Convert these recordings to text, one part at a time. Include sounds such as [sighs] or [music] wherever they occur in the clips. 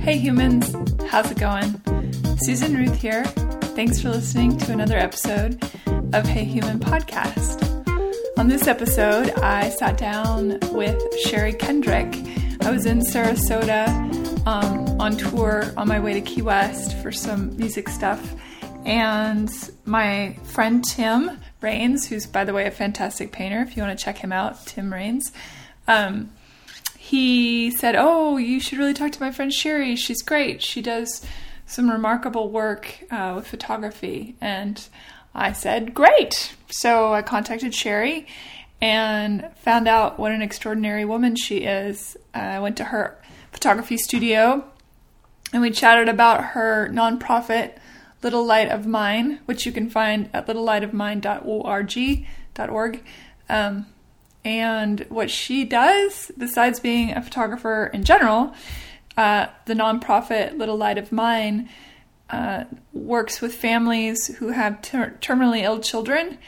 Hey humans, how's it going? Susan Ruth here. Thanks for listening to another episode of Hey Human Podcast. On this episode, I sat down with Sherry Kendrick. I was in Sarasota um, on tour on my way to Key West for some music stuff, and my friend Tim Raines, who's by the way a fantastic painter, if you want to check him out, Tim Raines. Um, he said, Oh, you should really talk to my friend Sherry. She's great. She does some remarkable work uh, with photography. And I said, Great. So I contacted Sherry and found out what an extraordinary woman she is. I went to her photography studio and we chatted about her nonprofit, Little Light of Mine, which you can find at littlelightofmine.org. Um, and what she does, besides being a photographer in general, uh, the nonprofit Little Light of Mine uh, works with families who have ter- terminally ill children.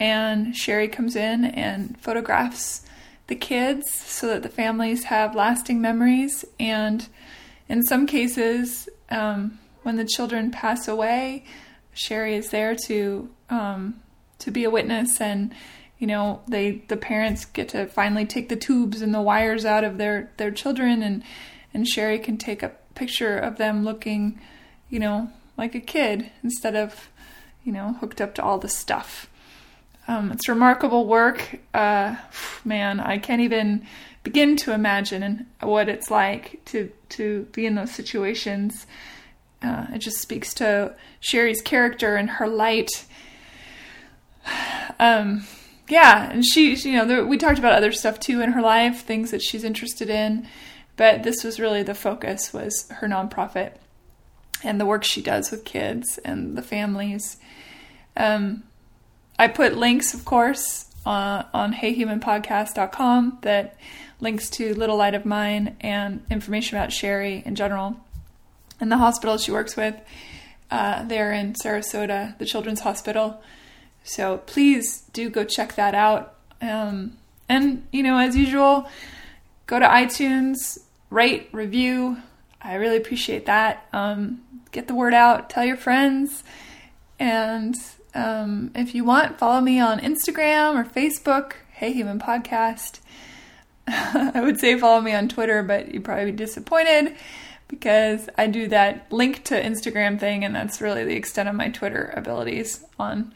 And Sherry comes in and photographs the kids so that the families have lasting memories. And in some cases, um, when the children pass away, Sherry is there to um, to be a witness and you know they the parents get to finally take the tubes and the wires out of their their children and and Sherry can take a picture of them looking you know like a kid instead of you know hooked up to all the stuff. Um, it's remarkable work. Uh, man I can't even begin to imagine what it's like to to be in those situations. Uh, it just speaks to Sherry's character and her light. [sighs] Um yeah, and she, you know, there, we talked about other stuff too in her life, things that she's interested in, but this was really the focus was her nonprofit and the work she does with kids and the families. Um, I put links, of course, uh, on HeyHumanPodcast.com that links to Little Light of Mine and information about Sherry in general and the hospital she works with uh, there in Sarasota, the Children's Hospital. So please do go check that out. Um, and, you know, as usual, go to iTunes, rate, review. I really appreciate that. Um, get the word out, tell your friends. And um, if you want, follow me on Instagram or Facebook, Hey Human Podcast. [laughs] I would say follow me on Twitter, but you'd probably be disappointed because I do that link to Instagram thing, and that's really the extent of my Twitter abilities on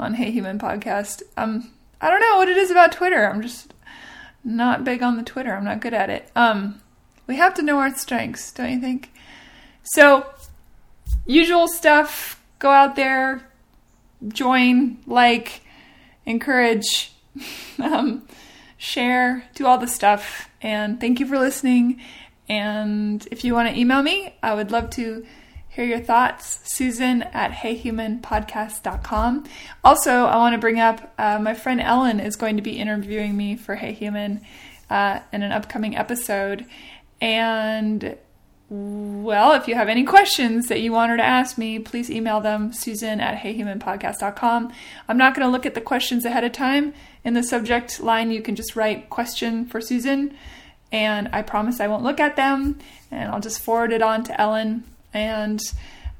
on Hey Human podcast. Um, I don't know what it is about Twitter. I'm just not big on the Twitter. I'm not good at it. Um, we have to know our strengths, don't you think? So, usual stuff. Go out there, join, like, encourage, [laughs] um, share, do all the stuff. And thank you for listening. And if you want to email me, I would love to hear your thoughts. Susan at heyhumanpodcast.com. Also, I want to bring up uh, my friend Ellen is going to be interviewing me for Hey Human uh, in an upcoming episode. And well, if you have any questions that you want her to ask me, please email them, Susan at heyhumanpodcast.com. I'm not going to look at the questions ahead of time. In the subject line, you can just write question for Susan, and I promise I won't look at them, and I'll just forward it on to Ellen and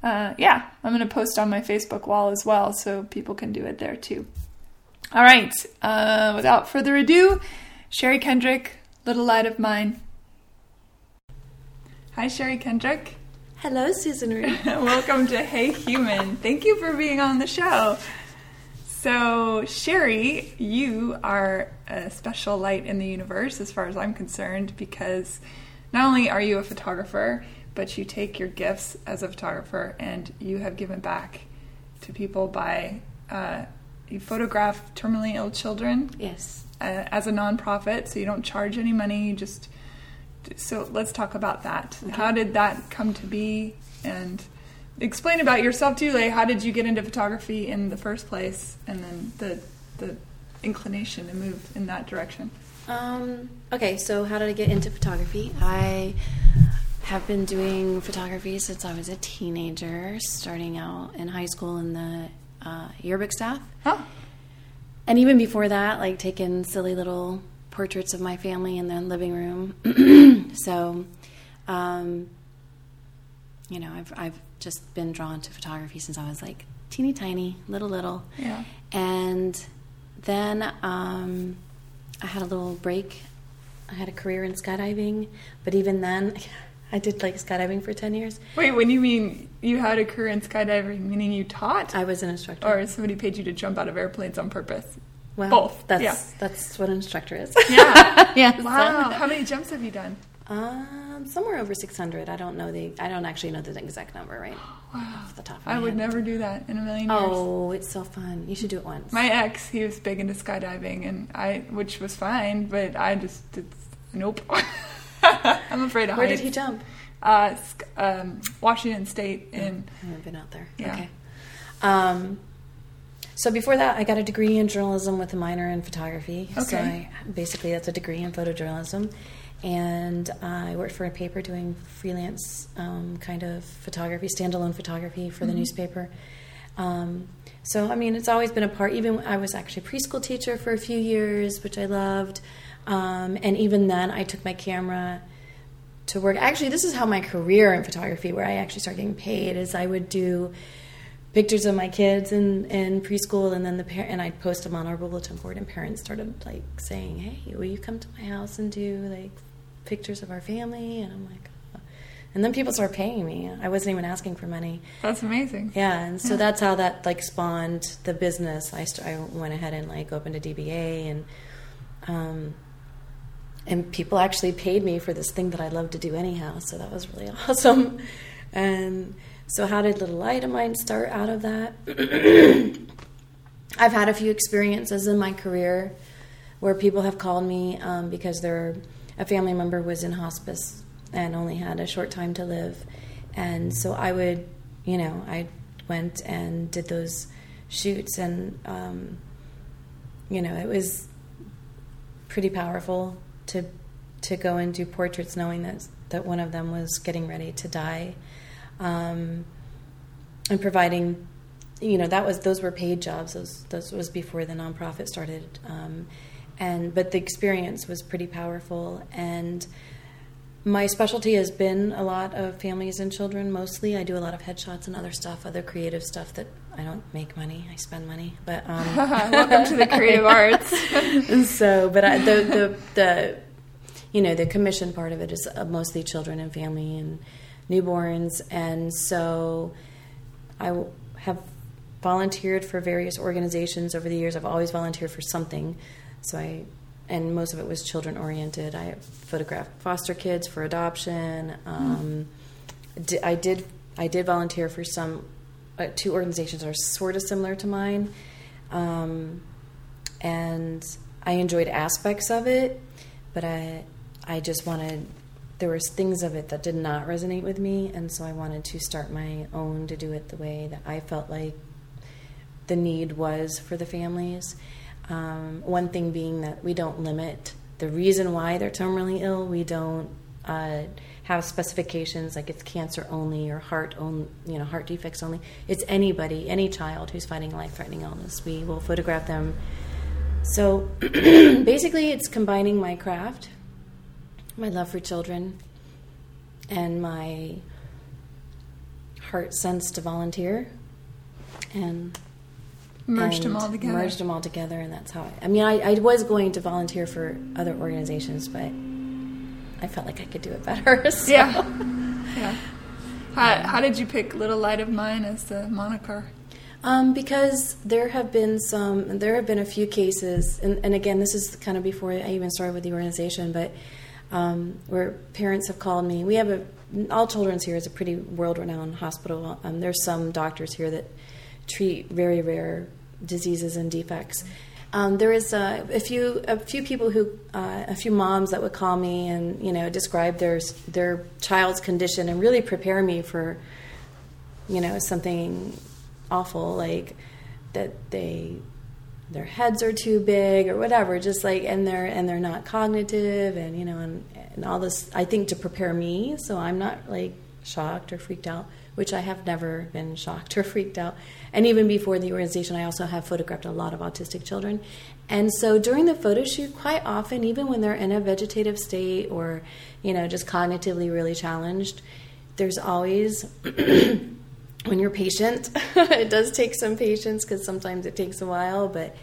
uh, yeah, I'm going to post on my Facebook wall as well so people can do it there too. All right, uh, without further ado, Sherry Kendrick, Little Light of Mine. Hi, Sherry Kendrick. Hello, Susan Reed. [laughs] Welcome to Hey Human. Thank you for being on the show. So, Sherry, you are a special light in the universe as far as I'm concerned because not only are you a photographer, but you take your gifts as a photographer and you have given back to people by uh, you photograph terminally ill children. Yes. Uh, as a nonprofit, so you don't charge any money. You just so let's talk about that. Okay. How did that come to be? And explain about yourself too. Like, how did you get into photography in the first place? And then the the inclination to move in that direction. Um, okay, so how did I get into photography? I have been doing photography since I was a teenager, starting out in high school in the uh, yearbook staff. Oh. And even before that, like taking silly little portraits of my family in the living room. [clears throat] so, um, you know, I've I've just been drawn to photography since I was like teeny tiny, little little. Yeah. And then um, I had a little break. I had a career in skydiving, but even then, [laughs] I did like skydiving for ten years. Wait, when you mean you had a career in skydiving, meaning you taught, I was an instructor. or somebody paid you to jump out of airplanes on purpose? well, both, That's yeah. that's what an instructor is. Yeah. [laughs] yeah. so- Wow. How many jumps have you done? Um, somewhere over six hundred. I don't know the. I don't actually know the exact number right Wow. off the top. Of my I would head. never do that in a million years. Oh, it's so fun! You should do it once. My ex, he was big into skydiving, and I, which was fine, but I just, it's, nope. [laughs] [laughs] I'm afraid of Where heights. did he jump? Uh, um, Washington State in. I haven't been out there. Yeah. Okay. Um, so before that, I got a degree in journalism with a minor in photography. So Okay. I, basically, that's a degree in photojournalism. And I worked for a paper doing freelance um, kind of photography, standalone photography for the newspaper. Um, so, I mean, it's always been a part. Even I was actually a preschool teacher for a few years, which I loved. Um, and even then, I took my camera to work. Actually, this is how my career in photography, where I actually started getting paid, is I would do pictures of my kids in, in preschool, and then the par- and I'd post them on our bulletin board, and parents started like saying, "Hey, will you come to my house and do like pictures of our family?" And I'm like, oh. and then people started paying me. I wasn't even asking for money. That's amazing. Yeah, and so Yeah. that's how that like spawned the business. I st- I went ahead and like opened a DBA and um and people actually paid me for this thing that I love to do anyhow. So that was really [laughs] awesome. And so how did Little Light of Mine start out of that? [clears throat] I've had a few experiences in my career where people have called me um, because their a family member was in hospice and only had a short time to live, and so I would, you know, I went and did those shoots, and um, you know, it was pretty powerful to to go and do portraits, knowing that that one of them was getting ready to die, um, and providing you know that was those were paid jobs. Those those was before the nonprofit started. Um, and but the experience was pretty powerful. And my specialty has been a lot of families and children mostly. I do a lot of headshots and other stuff other creative stuff that i don't make money i spend money but um, [laughs] Welcome to the creative [laughs] arts. so but I, the, the the you know the commission part of it is uh, mostly children and family and newborns. And so I have volunteered for various organizations over the years. I've always volunteered for something. So I and most of it was children oriented I photographed foster kids for adoption. Um, di- I did I did volunteer for some uh, two organizations that are sort of similar to mine. Um, and I enjoyed aspects of it, but I I just wanted there was things of it that did not resonate with me, and so I wanted to start my own to do it the way that I felt like the need was for the families. Um, one thing being that we don't limit the reason why they're terminally ill. We don't uh, have specifications like it's cancer only or heart only, you know, heart defects only. It's anybody, any child who's fighting a life-threatening illness. We will photograph them. So [clears throat] basically, it's combining my craft, my love for children, and my heart sense to volunteer, and Merged them all together. Merged them all together, and that's how. I, I mean, I, I was going to volunteer for other organizations, but I felt like I could do it better. [laughs] so- Yeah. [laughs] Yeah. How, how did you pick Little Light of Mine as the moniker? Um, because there have been some, there have been a few cases, and, and again, this is kind of before I even started with the organization, but um, where parents have called me. We have a, All Children's here is a pretty world renowned hospital. Um, there's some doctors here that treat very rare diseases and defects. Um, there is uh, a few a few people who uh, a few moms that would call me and you know describe their their child's condition and really prepare me for you know something awful like that they their heads are too big or whatever just like and they're and they're not cognitive and you know and, and all this i think to prepare me so i'm not like shocked or freaked out which i have never been shocked or [laughs] freaked out. And even before the organization i also have photographed a lot of autistic children. And so during the photo shoot quite often even when they're in a vegetative state or you know just cognitively really challenged there's always [clears throat] when you're patient, [laughs] it does take some patience because sometimes it takes a while, but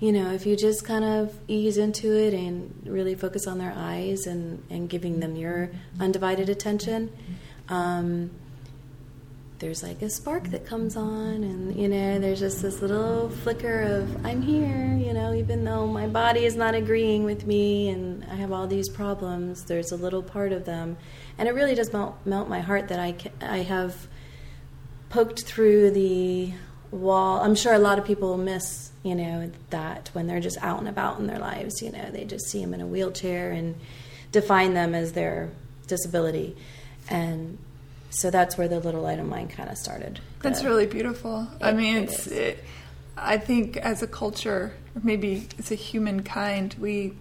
you know, if you just kind of ease into it and really focus on their eyes and, and giving them your undivided attention, um, there's like a spark that comes on, and you know, there's just this little flicker of, I'm here, you know, even though my body is not agreeing with me and I have all these problems, there's a little part of them. And it really does melt, melt my heart that I, I have poked through the wall. I'm sure a lot of people miss, you know, that when they're just out and about in their lives, you know, they just see them in a wheelchair and define them as their disability. And so that's where the little light of mine kind of started. That's The- really beautiful. I mean, it's. is. It, I think as a culture, or maybe as a humankind, we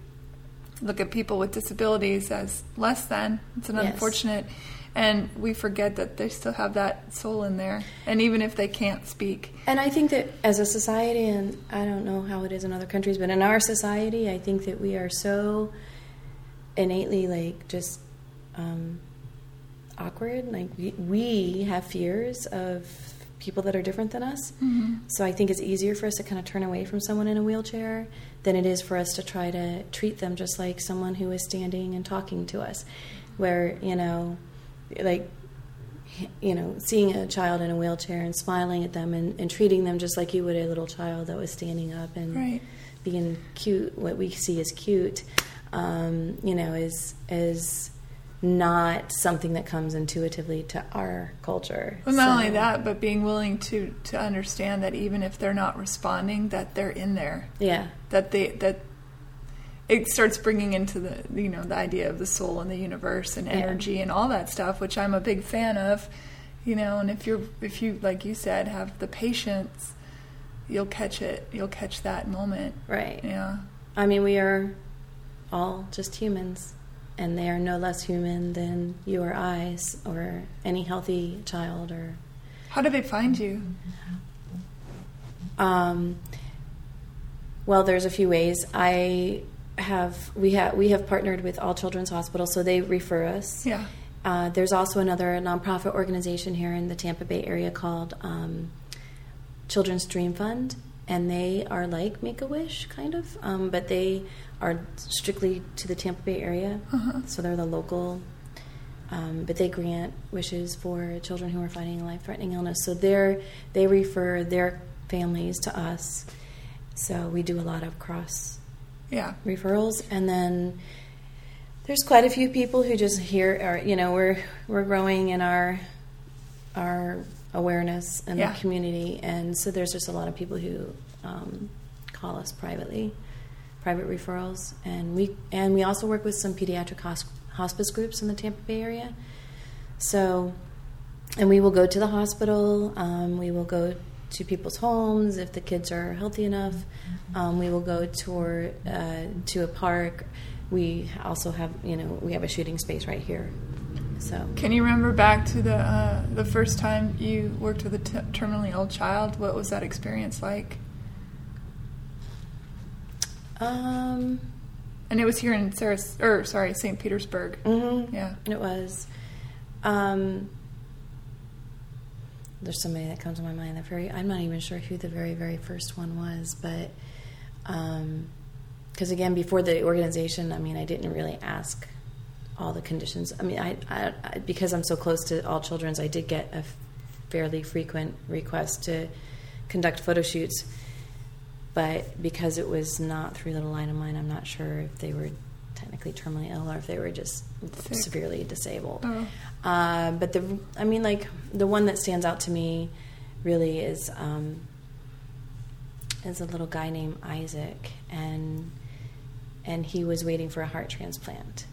look at people with disabilities as less than. It's an Yes. unfortunate, and we forget that they still have that soul in there, and even if they can't speak, And I think that as a society, and I don't know how it is in other countries, but in our society, I think that we are so innately like just um, awkward. Like we, we have fears of people that are different than us. So I think it's easier for us to kind of turn away from someone in a wheelchair than it is for us to try to treat them just like someone who is standing and talking to us. Where, you know, like you know, seeing a child in a wheelchair and smiling at them and, and treating them just like you would a little child that was standing up and Right. being cute, what we see as cute, um, you know, is is not something that comes intuitively to our culture. well, not So- only that, but being willing to to understand that even if they're not responding, that they're in there, yeah, that they that it starts bringing into the you know the idea of the soul and the universe and Yeah. energy and all that stuff which i'm a big fan of you know and if you're if you like you said have the patience you'll catch it you'll catch that moment right. yeah I mean, we are all just humans, and they are no less human than you or I or any healthy child or how do they find you Um, well, there's a few ways. I have we have we have partnered with All Children's Hospital, so they refer us. yeah Uh, there's also another nonprofit organization here in the Tampa Bay area called um, Children's Dream Fund, and they are like Make a Wish, kind of, um, but they are strictly to the Tampa Bay area. So they're the local, um, but they grant wishes for children who are fighting a life-threatening illness. So they're they refer their families to us. So we do a lot of cross yeah referrals and then there's quite a few people who just hear or you know we're we're growing in our our awareness in Yeah. the community and so there's just a lot of people who um, call us privately private referrals and we and we also work with some pediatric hos- hospice groups in the Tampa Bay area so and we will go to the hospital. Um, we will go to people's homes if the kids are healthy enough. Um, we will go tour uh, to a park. We also have, you know, we have a shooting space right here. So can you remember back to the uh, the first time you worked with a t- terminally ill child what was that experience like um, and it was here in Saras or sorry st petersburg mhm, yeah it was. Um, there's somebody that comes to my mind. The very, I'm not even sure who the very, very first one was, but because again, before the organization, I mean, I didn't really ask all the conditions. I mean, I, I, I because I'm so close to all children's, I did get a fairly frequent request to conduct photo shoots, but because it was not through Little Light of Mine, I'm not sure if they were technically terminally ill or if they were just Sick. severely disabled. oh Uh, but the, I mean, like the one that stands out to me really is um, is a little guy named Isaac, and and he was waiting for a heart transplant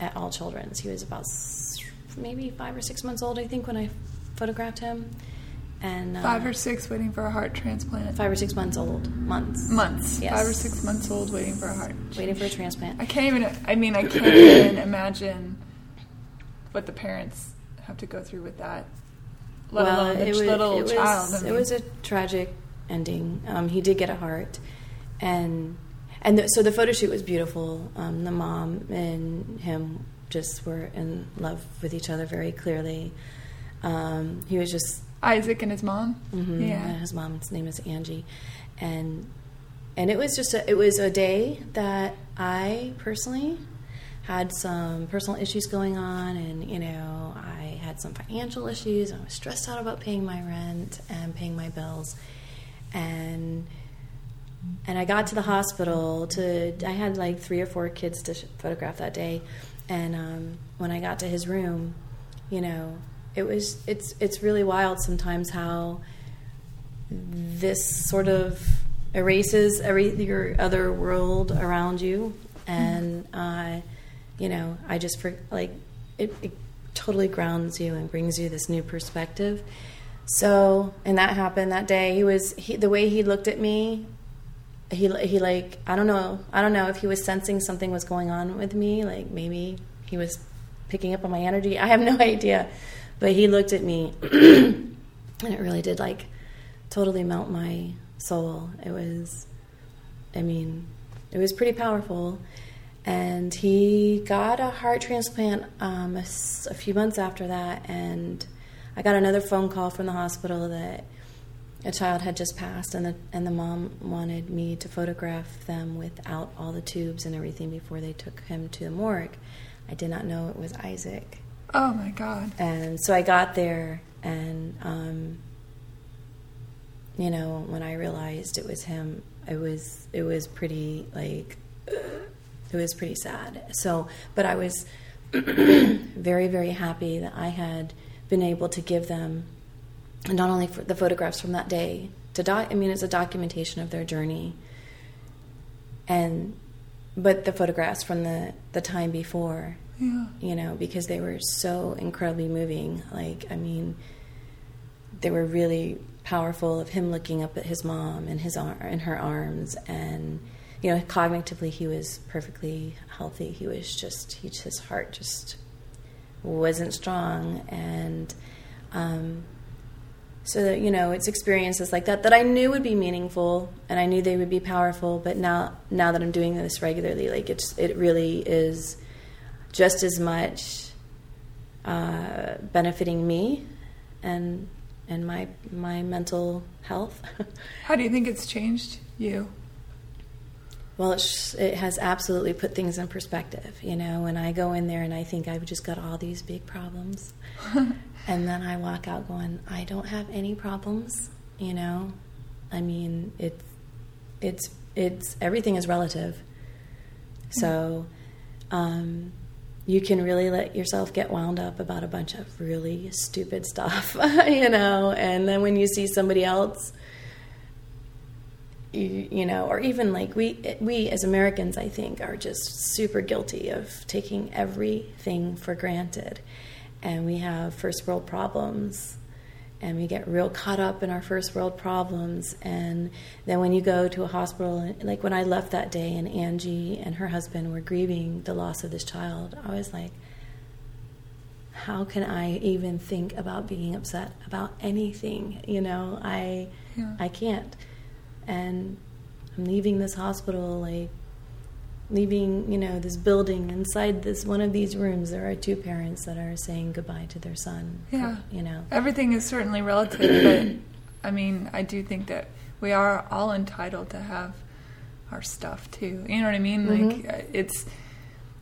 at All Children's. He was about maybe five or six months old, I think, when I photographed him, and uh, five or six waiting for a heart transplant five or six months old, months, months Yes. five or six months old waiting for a heart waiting for a transplant. I can't even. I mean, I [clears throat] can't even imagine what the parents have to go through with that. Let alone the it was, little it was, child. I It was a tragic ending. Um, he did get a heart, and and the, so the photo shoot was beautiful. Um, the mom and him just were in love with each other very clearly. Um, he was just Isaac and his mom. Mhm, Yeah. His mom's name is Angie, and and it was just a, it was a day that I personally had some personal issues going on, and you know I had some financial issues. I was stressed out about paying my rent and paying my bills, and and I got to the hospital to I had like three or four kids to sh- photograph that day, and um, when I got to his room, you know, it was it's it's really wild sometimes how this sort of erases every your other world around you, and uh, you know, I just for like it, it totally grounds you and brings you this new perspective. So, and that happened that day. He was he, the way he looked at me. He he like I don't know I don't know if he was sensing something was going on with me. Like maybe he was picking up on my energy. I have no [laughs] idea, but he looked at me, [clears throat] and it really did like totally melt my soul. It was, I mean, it was pretty powerful. And he got a heart transplant um, a, a few months after that, and I got another phone call from the hospital that a child had just passed, and the and the mom wanted me to photograph them without all the tubes and everything before they took him to the morgue. I did not know it was Isaac. Oh my God. And so I got there, and um, you know, when I realized it was him, it was it was pretty like it was pretty sad. So, but I was [clears throat] very very happy that I had been able to give them not only the photographs from that day to doc. I mean, it's a documentation of their journey, and but the photographs from the the time before Yeah. you know, because they were so incredibly moving. Like, I mean, they were really powerful of him looking up at his mom and his ar- in her arms, and you know, cognitively he was perfectly healthy. He was just, he his heart just wasn't strong, and um, so that you know, it's experiences like that that I knew would be meaningful, and I knew they would be powerful. But now, now that I'm doing this regularly, like it's, it really is just as much uh, benefiting me and and my my mental health. [laughs] How do you think it's changed you? well, it's, it has absolutely put things in perspective. You know, when I go in there and I think I've just got all these big problems, [laughs] and then I walk out going, I don't have any problems. You know, I mean, it's it's it's everything is relative. So. Um, you can really let yourself get wound up about a bunch of really stupid stuff, [laughs] you know, and then when you see somebody else, you, you know, or even like we we as Americans, I think, are just super guilty of taking everything for granted, and we have first world problems, and we get real caught up in our first world problems, and then when you go to a hospital, like when I left that day, and Angie and her husband were grieving the loss of this child, I was like. How can I even think about being upset about anything? You know, I Yeah. I can't and I'm leaving this hospital, like leaving, you know, this building. Inside this one of these rooms, there are two parents that are saying goodbye to their son. Yeah. you know. Everything is certainly relative, but I mean, I do think that we are all entitled to have our stuff too. You know what I mean? Like uh, it's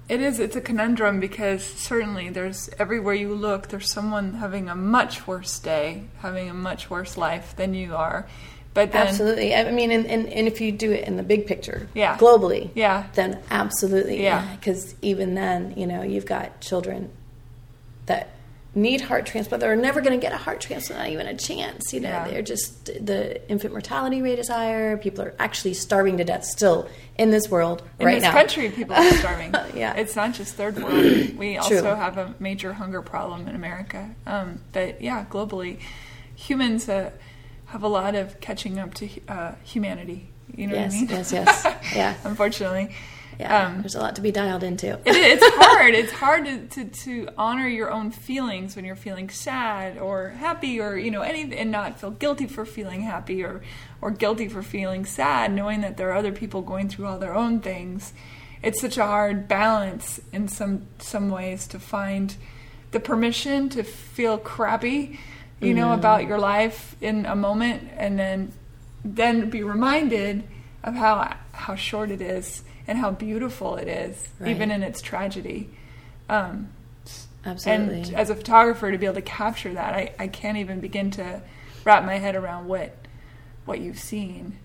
it is it's a conundrum because certainly there's everywhere you look there's someone having a much worse day, having a much worse life than you are. But then Absolutely. I mean, and, and, and if you do it in the big picture, Yeah. globally, Yeah. then absolutely, Yeah. Because even then, you know, you've got children that need heart transplant. They're never going to get a heart transplant, not even a chance. You know, Yeah. they're just the infant mortality rate is higher. People are actually starving to death still in this world right? in right this now. country people are starving. [laughs] Yeah. It's not just third world. [clears throat] We also True. have a major hunger problem in America. Um, but yeah, globally, humans uh, have a lot of catching up to uh, humanity. You know Yes, what I mean? yes, yes. [laughs] Yeah. Unfortunately. Yeah, Um, there's a lot to be dialed into. it, it's [laughs] hard. It's hard to, to, to honor your own feelings when you're feeling sad or happy or you know any and not feel guilty for feeling happy or or guilty for feeling sad, knowing that there are other people going through all their own things. It's such a hard balance in some some ways to find the permission to feel crappy, you know, about your life in a moment, and then then be reminded of how how short it is and how beautiful it is, Right. even in its tragedy. Um, Absolutely. and as a photographer, to be able to capture that, I, I can't even begin to wrap my head around what what you've seen.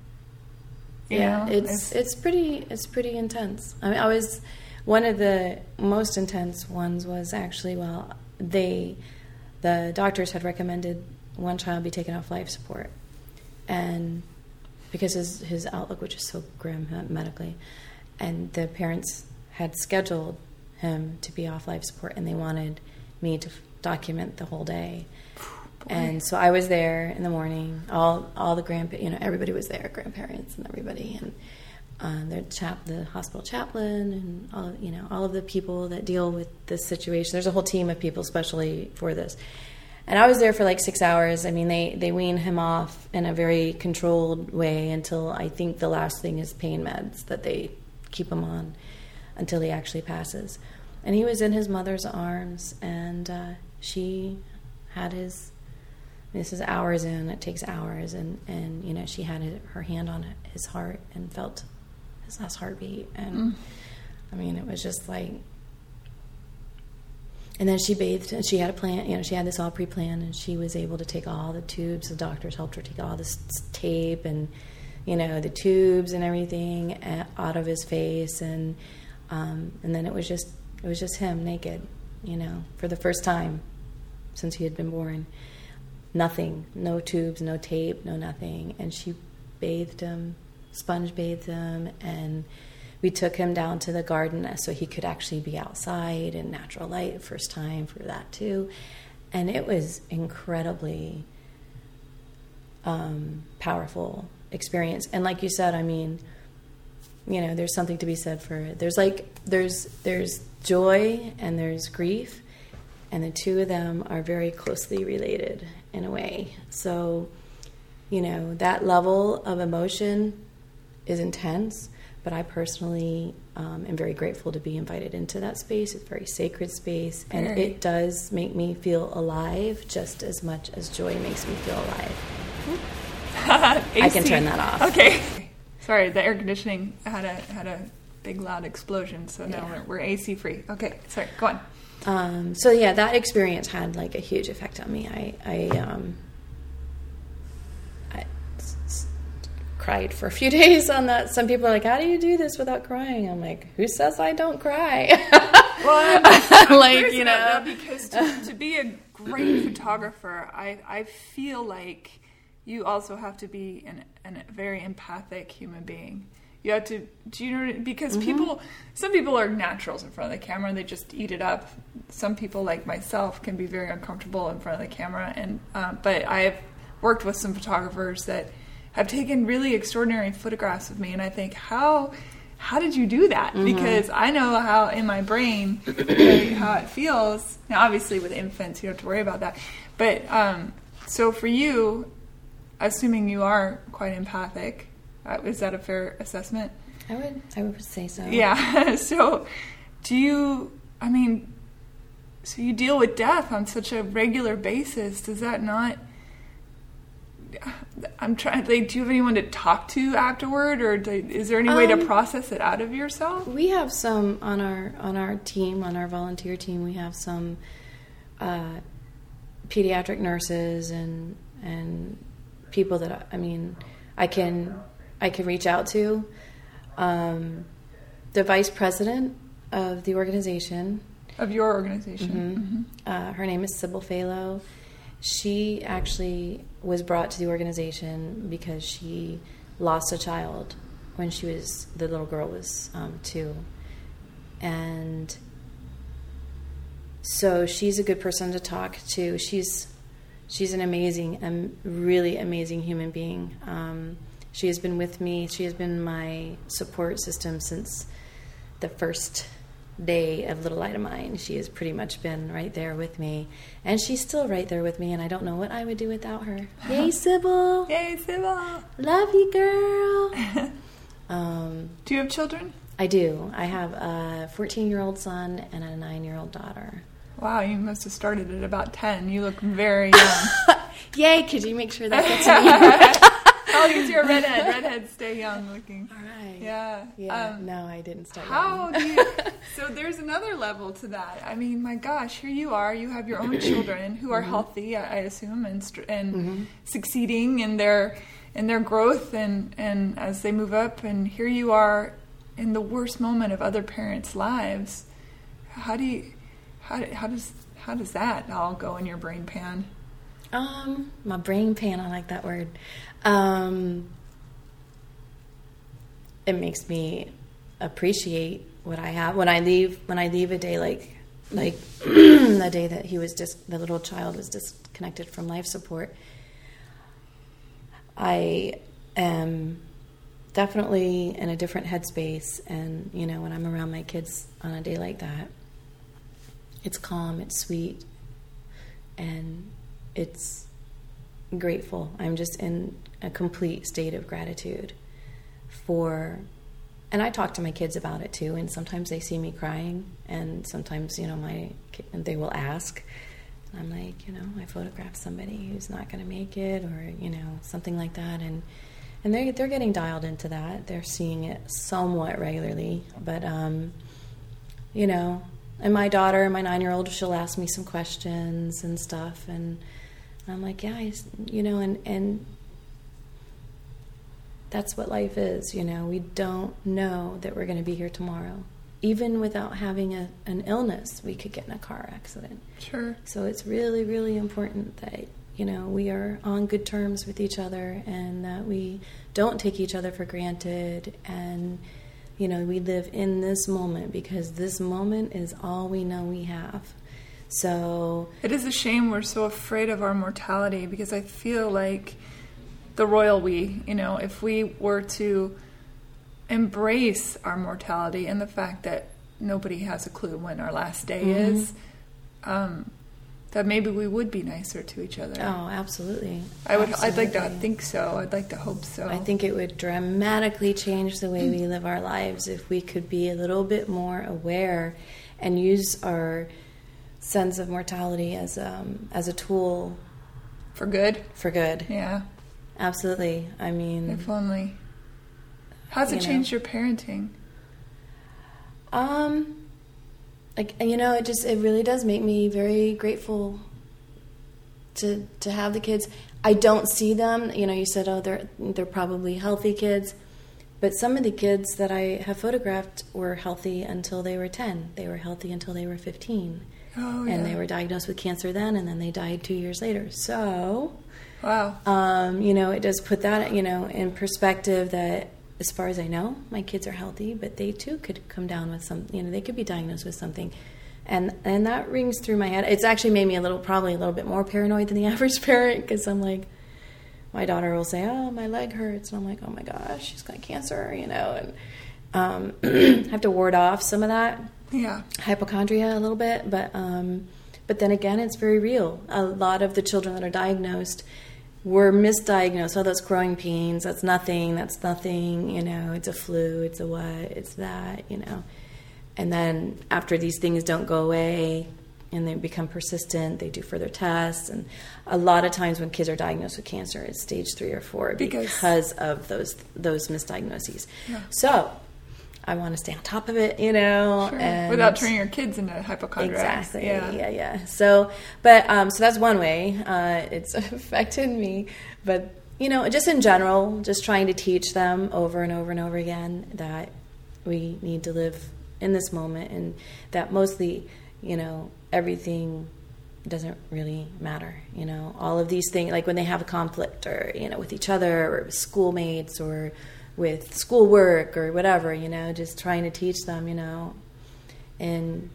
You yeah, know? it's it's pretty it's pretty intense. I mean, I was one of the most intense ones was actually well, they the doctors had recommended one child be taken off life support, and because his his outlook was just so grim uh, medically, and the parents had scheduled him to be off life support, and they wanted me to f- document the whole day. And so I was there in the morning. All all the grand, you know, everybody was there, grandparents and everybody, and uh, the chap, the hospital chaplain, and all you know, all of the people that deal with this situation. There's a whole team of people especially for this. And I was there for like six hours. I mean, they they wean him off in a very controlled way until I think the last thing is pain meds that they keep him on until he actually passes. And he was in his mother's arms, and uh, she had his. This is hours in. It takes hours, and and you know she had her hand on his heart and felt his last heartbeat, and I mean it was just like. And then she bathed, and she had a plan. You know, she had this all pre-planned, and she was able to take all the tubes. The doctors helped her take all this tape and, you know, the tubes and everything uh, out of his face, and um, and then it was just it was just him naked, you know, for the first time since he had been born. Nothing, no tubes, no tape, no nothing. And she bathed him, sponge bathed him, and we took him down to the garden so he could actually be outside in natural light, first time for that too. And it was incredibly um, powerful experience. And like you said, I mean, you know, there's something to be said for it. There's like there's there's joy and there's grief, and the two of them are very closely related in a way. So, you know, that level of emotion is intense. But I personally um, am very grateful to be invited into that space. It's a very sacred space, and Very. it does make me feel alive just as much as joy makes me feel alive. I [laughs] can turn that off. Okay. Sorry, the air conditioning had a had a big loud explosion, so now Yeah. we're, we're AC free. Okay, sorry, go on. Um, so yeah, that experience had like a huge effect on me. I I, um, I s- s- cried for a few [laughs] days on that. Some people are like, "How do you do this without crying?" I'm like, "Who says I don't cry?" [laughs] Well, like you know, because to, to be a great [clears throat] photographer, I I feel like you also have to be an, an a very empathic human being. You have to, do you know? Because Mm-hmm. people, some people are naturals in front of the camera they just eat it up. Some people, like myself, can be very uncomfortable in front of the camera. And uh, but I've worked with some photographers that have taken really extraordinary photographs of me, and I think how. How did you do that? Mm-hmm. Because I know how in my brain [coughs] how it feels. Now, obviously, with infants, you don't have to worry about that. But um, so for you, assuming you are quite empathic, uh, is that a fair assessment? I would I would say so. Yeah. [laughs] so, do you? I mean, so you deal with death on such a regular basis. Does that not? I'm trying. Like, do you have anyone to talk to afterward, or do, is there any way to Um, process it out of yourself? We have some on our on our team, on our volunteer team. We have some uh, pediatric nurses and and people that I mean I can I can reach out to. Um, the vice president of the organization, Of your organization. uh, her name is Sybil Phalo. She actually was brought to the organization because she lost a child when she was the little girl was um, two, and so she's a good person to talk to. She's she's an amazing, um, really amazing human being. Um, she has been with me. She has been my support system since the first day of Little Light of Mine. She has pretty much been right there with me, and she's still right there with me. And I don't know what I would do without her. Yay, [laughs] Sybil! Yay, Sybil! Love you, girl. [laughs] um, Do you have children? I do. I have a 14 year old son and a nine year old daughter. Wow, you must have started at about 10. You look very young. [laughs] Yay, could you make sure that gets me? I'll use your redhead. Redheads stay young looking. All right. Yeah. Yeah. Um, no, I didn't start. How young. do you, [laughs] so there's another level to that. I mean, my gosh, here you are. You have your own [clears throat] children who are healthy, I assume, and and succeeding in their in their growth and and as they move up. And here you are in the worst moment of other parents' lives. How do you how how does how does that all go in your brain pan? Um, my brain pan. I like that word. Um, it makes me appreciate what I have when I leave. When I leave a day like like [clears throat] the day that he was just the little child was disconnected from life support. I am definitely in a different headspace, and you know when I'm around my kids on a day like that, it's calm, it's sweet, and it's grateful. I'm just in a complete state of gratitude for and I talk to my kids about it too and sometimes they see me crying and sometimes you know my ki- they will ask and I'm like, you know, I photographed somebody who's not going to make it or you know, something like that and and they they're getting dialed into that. They're seeing it somewhat regularly, but um you know, and my daughter, my 9-year-old, she'll ask me some questions and stuff and I'm like, yeah, I you know, and and that's what life is, you know. We don't know that we're going to be here tomorrow. Even without having a, an illness, we could get in a car accident. Sure. So it's really, really important that, you know, we are on good terms with each other and that we don't take each other for granted and, you know, we live in this moment because this moment is all we know we have. So, It is a shame we're so afraid of our mortality because I feel like the royal we, you know, if we were to embrace our mortality and the fact that nobody has a clue when our last day Mm-hmm. is, um, that maybe we would be nicer to each other. oh, absolutely. I would. I'd like to think so. I'd like to hope so. I think it would dramatically change the way we live our lives if we could be a little bit more aware and use our sense of mortality as um, as a tool for good. for good. Yeah. Absolutely. I mean, If only. How's it You know. changed your parenting? um, like you know, it just it really does make me very grateful to to have the kids. I don't see them. You know, you said, oh, they're they're probably healthy kids. But some of the kids that I have photographed were healthy until they were 10. They were healthy until they were 15. Oh, and they were diagnosed with cancer then, and then they died two years later. So, Wow. um, you know, it does put that, you know, in perspective that as far as I know, my kids are healthy, but they too could come down with some, you know, they could be diagnosed with something. And, and that rings through my head. It's actually made me a little, probably a little bit more paranoid than the [laughs] average parent because I'm like, my daughter will say, "Oh, my leg hurts," and I'm like, "Oh my gosh, she's got cancer," you know, and um, [clears throat] have to ward off some of that Yeah. hypochondria a little bit, but um, but then again, it's very real. A lot of the children that are diagnosed were misdiagnosed. Oh, those growing pains. That's nothing. That's nothing. You know, it's a flu. It's a what? It's that. You know, and then after these things don't go away and they become persistent, they do further tests. And a lot of times when kids are diagnosed with cancer, it's stage three or four Because- because, of those those misdiagnoses. Yeah. So. I want to stay on top of it, you know, Sure. and Without turning your kids into hypochondriacs. Exactly. Yeah. Yeah. yeah, So, but um, so that's one way uh, it's [laughs] affected me. But you know, just in general, just trying to teach them over and over and over again that we need to live in this moment, and that mostly, you know, everything doesn't really matter. You know, all of these things, like when they have a conflict, or you know, with each other, or with schoolmates, or with schoolwork, or whatever. You know, just trying to teach them. You know, in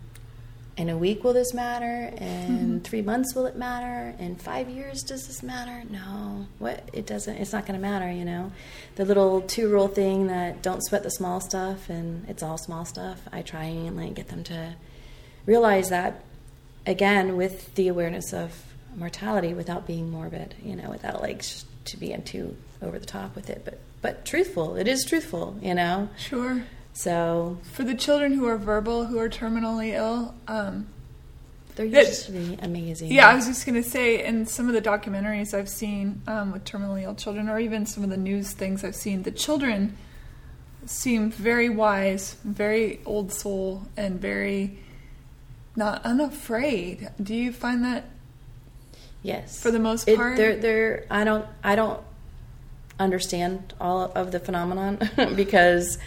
in a week will this matter? In mm-hmm. three months will it matter? In five years does this matter? No. What it doesn't it's not going to matter you know. The little two rule thing that don't sweat the small stuff and it's all small stuff i try and like get them to realize that again with the awareness of mortality without being morbid you know without like sh- to being too over the top with it but but truthful it is truthful you know Sure. so For the children who are verbal, who are terminally ill, um, they're usually amazing. Yeah, I was just going to say, in some of the documentaries I've seen um, with terminally ill children, or even some of the news things I've seen, the children seem very wise, very old soul, and very not unafraid. Do you find that Yes. for the most It- part? they're they're I don't I don't understand all of the phenomenon [laughs] because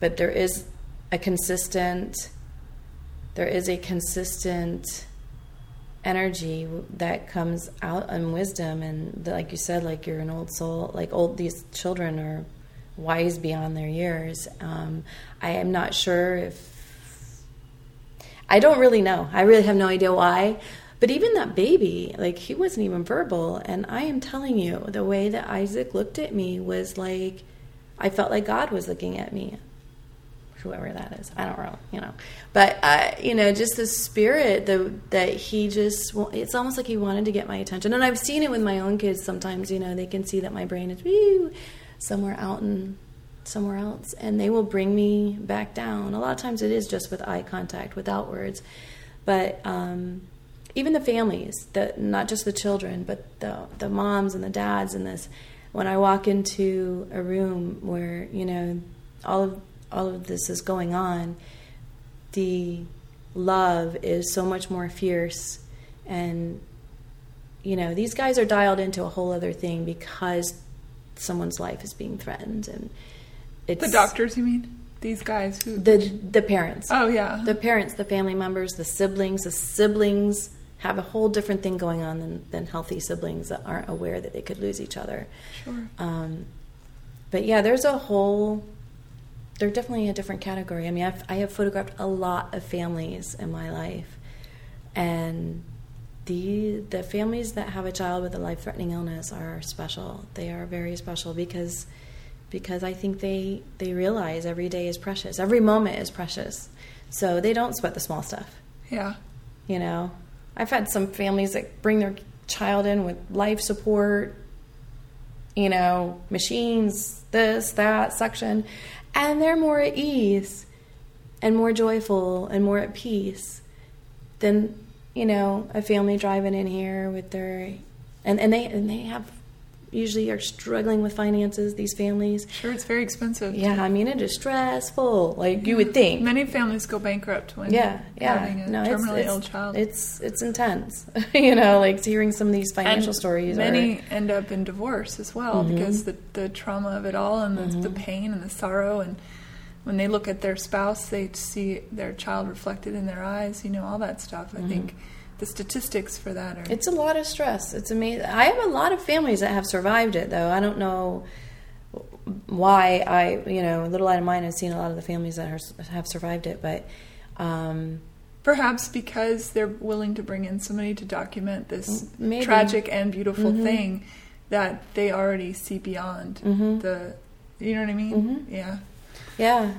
but there is a consistent there is a consistent energy that comes out in wisdom and the, like you said like you're an old soul like old these children are wise beyond their years um, i am not sure if I don't really know. I really have no idea why. But even that baby, like he wasn't even verbal. And I am telling you, the way that Isaac looked at me was like, I felt like God was looking at me. Whoever that is, I don't know, you know. But uh, you know, just the spirit the, that he just—it's almost like he wanted to get my attention. And I've seen it with my own kids. Sometimes, you know, they can see that my brain is somewhere out and somewhere else and they will bring me back down a lot of times it is just with eye contact without words but um, even the families the, not just the children but the, the moms and the dads in this when i walk into a room where you know all of all of this is going on the love is so much more fierce and you know these guys are dialed into a whole other thing because someone's life is being threatened and it's the doctors, you mean? These guys who. the the parents oh, yeah. the parents the family members the siblings the siblings have a whole different thing going on than, than healthy siblings that aren't aware that they could lose each other sure. um, but yeah there's a whole they're definitely a different category i mean I've, i have photographed a lot of families in my life and the the families that have a child with a life threatening illness are special they are very special because because I think they they realize every day is precious. Every moment is precious. So they don't sweat the small stuff. Yeah. You know, I've had some families that bring their child in with life support, you know, machines, this, that, suction, and they're more at ease and more joyful and more at peace than, you know, a family driving in here with their and, and they and they have usually are struggling with finances, these families. Sure, it's very expensive. Yeah, I mean it is stressful, like you would think. Many families go bankrupt when yeah, yeah. having a no, terminally it's, ill it's, child. It's it's intense. [laughs] you know, like hearing some of these financial And stories. Many are, end up in divorce as well Mhm. because the the trauma of it all and the, the Mhm. pain and the sorrow and when they look at their spouse, they see their child reflected in their eyes. You know all that stuff. I Mhm. think the statistics for that are It's a lot of stress. It's amazing. I have a lot of families that have survived it, though. I don't know why. I, you know, a Little Light of Mine has seen a lot of the families that are, have survived it, but um, perhaps because they're willing to bring in somebody to document this maybe. tragic and beautiful Mhm. thing that they already see beyond Mhm. the. You know what I mean? Mhm. Yeah. yeah,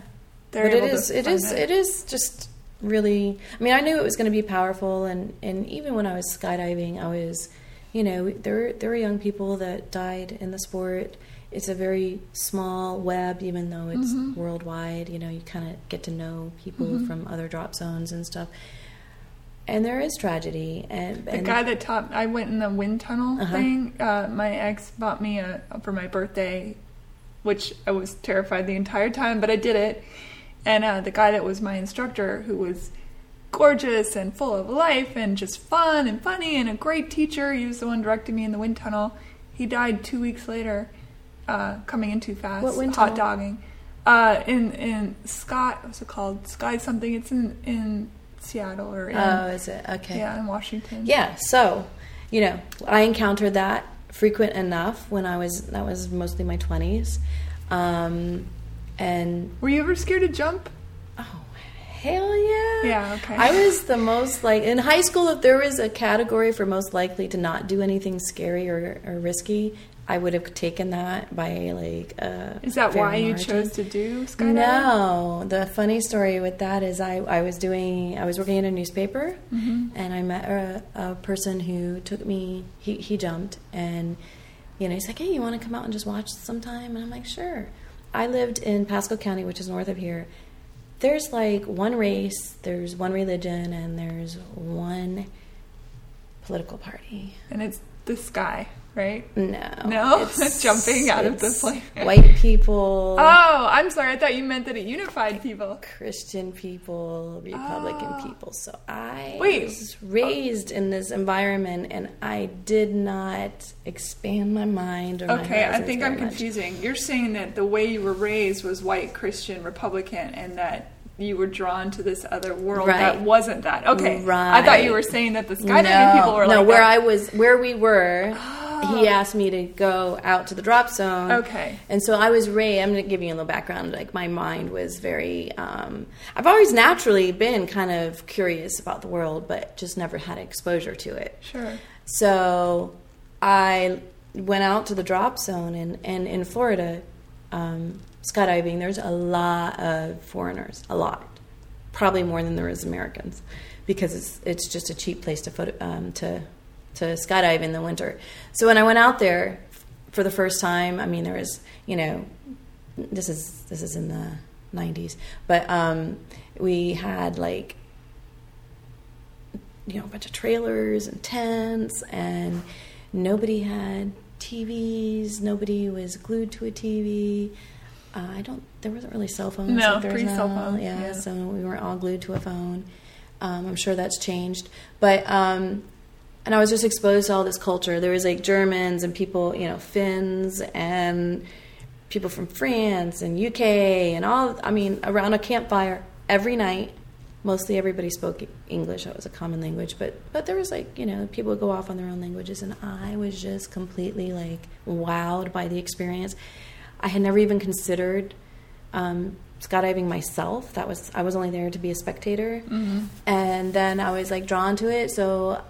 They're but it is it is that. it is just really i mean i knew it was going to be powerful and and even when i was skydiving i was you know there there were young people that died in the sport it's a very small web even though it's Mhm. worldwide you know you kind of get to know people Mhm. from other drop zones and stuff and there is tragedy and, The and guy that taught I went in the wind tunnel Uh-huh. thing. Uh, my ex bought me a for my birthday, which I was terrified the entire time, but I did it. And uh, the guy that was my instructor, who was gorgeous and full of life and just fun and funny and a great teacher, he was the one directing me in the wind tunnel. He died two weeks later, uh, coming in too fast. What wind hot tunnel? dogging. Uh, in in Scott, what's it called? Sky something. It's in in Seattle or in oh is it okay yeah in Washington. Yeah, so you know, I encountered that frequent enough when I was that was mostly my twenties, um, and Were you ever scared to jump? oh hell yeah, Yeah, okay. I was the most like in high school. If there was a category for most likely to not do anything scary or, or risky, I would have taken that by like. Uh, Is that why you chose to do skydiving? No, the funny story with that is I, I was doing I was working in a newspaper hmm and I met a, a person who took me. He he jumped, and you know he's like, "Hey, you want to come out and just watch sometime?" And I'm like, "Sure." I lived in Pasco County, which is north of here. there's like one race, there's one religion, and there's one political party. And it's this guy, right? No, No? [laughs] It's Jumping out of the it's plane. White people, Oh, I'm sorry. I thought you meant that it unified people. Christian people, Republican Oh. people. So I Wait. was raised in this environment, and I did not expand my mind. Or my Okay, I think I'm much. confusing. You're saying that the way you were raised was white Christian Republican and that you were drawn to this other world Right. that wasn't that. Okay. right. I thought you were saying that the skydiving people were no, like where that. I was, where we were, Oh. he asked me to go out to the drop zone. Okay. And so I was raised. I'm going to give you a little background. Like my mind was very. Um, I've always naturally been kind of curious about the world, but just never had exposure to it. Sure. So I went out to the drop zone, and, and in Florida, um, skydiving, there's a lot of foreigners, a lot, probably more than there is Americans, because it's it's just a cheap place to photo, um, to to skydive in the winter. So when I went out there for the first time, I mean, there was you know, this is this is in the 90s, but um, we had like you know, a bunch of trailers and tents, and nobody had TVs. Nobody was glued to a TV. Uh, I don't. There wasn't really cell phones. No, like pre-cell now. phone, Yeah, yeah. so we weren't all glued to a phone. Um, I'm sure that's changed, but um, and I was just exposed to all this culture. There was like Germans and people, you know, Finns and people from France and UK and all. I mean, around a campfire every night. Mostly everybody spoke English. That was a common language, but but there was like you know people would go off on their own languages, and I was just completely like wowed by the experience. I had never even considered um, skydiving myself. That was I was only there to be a spectator, and then I was like drawn to it. So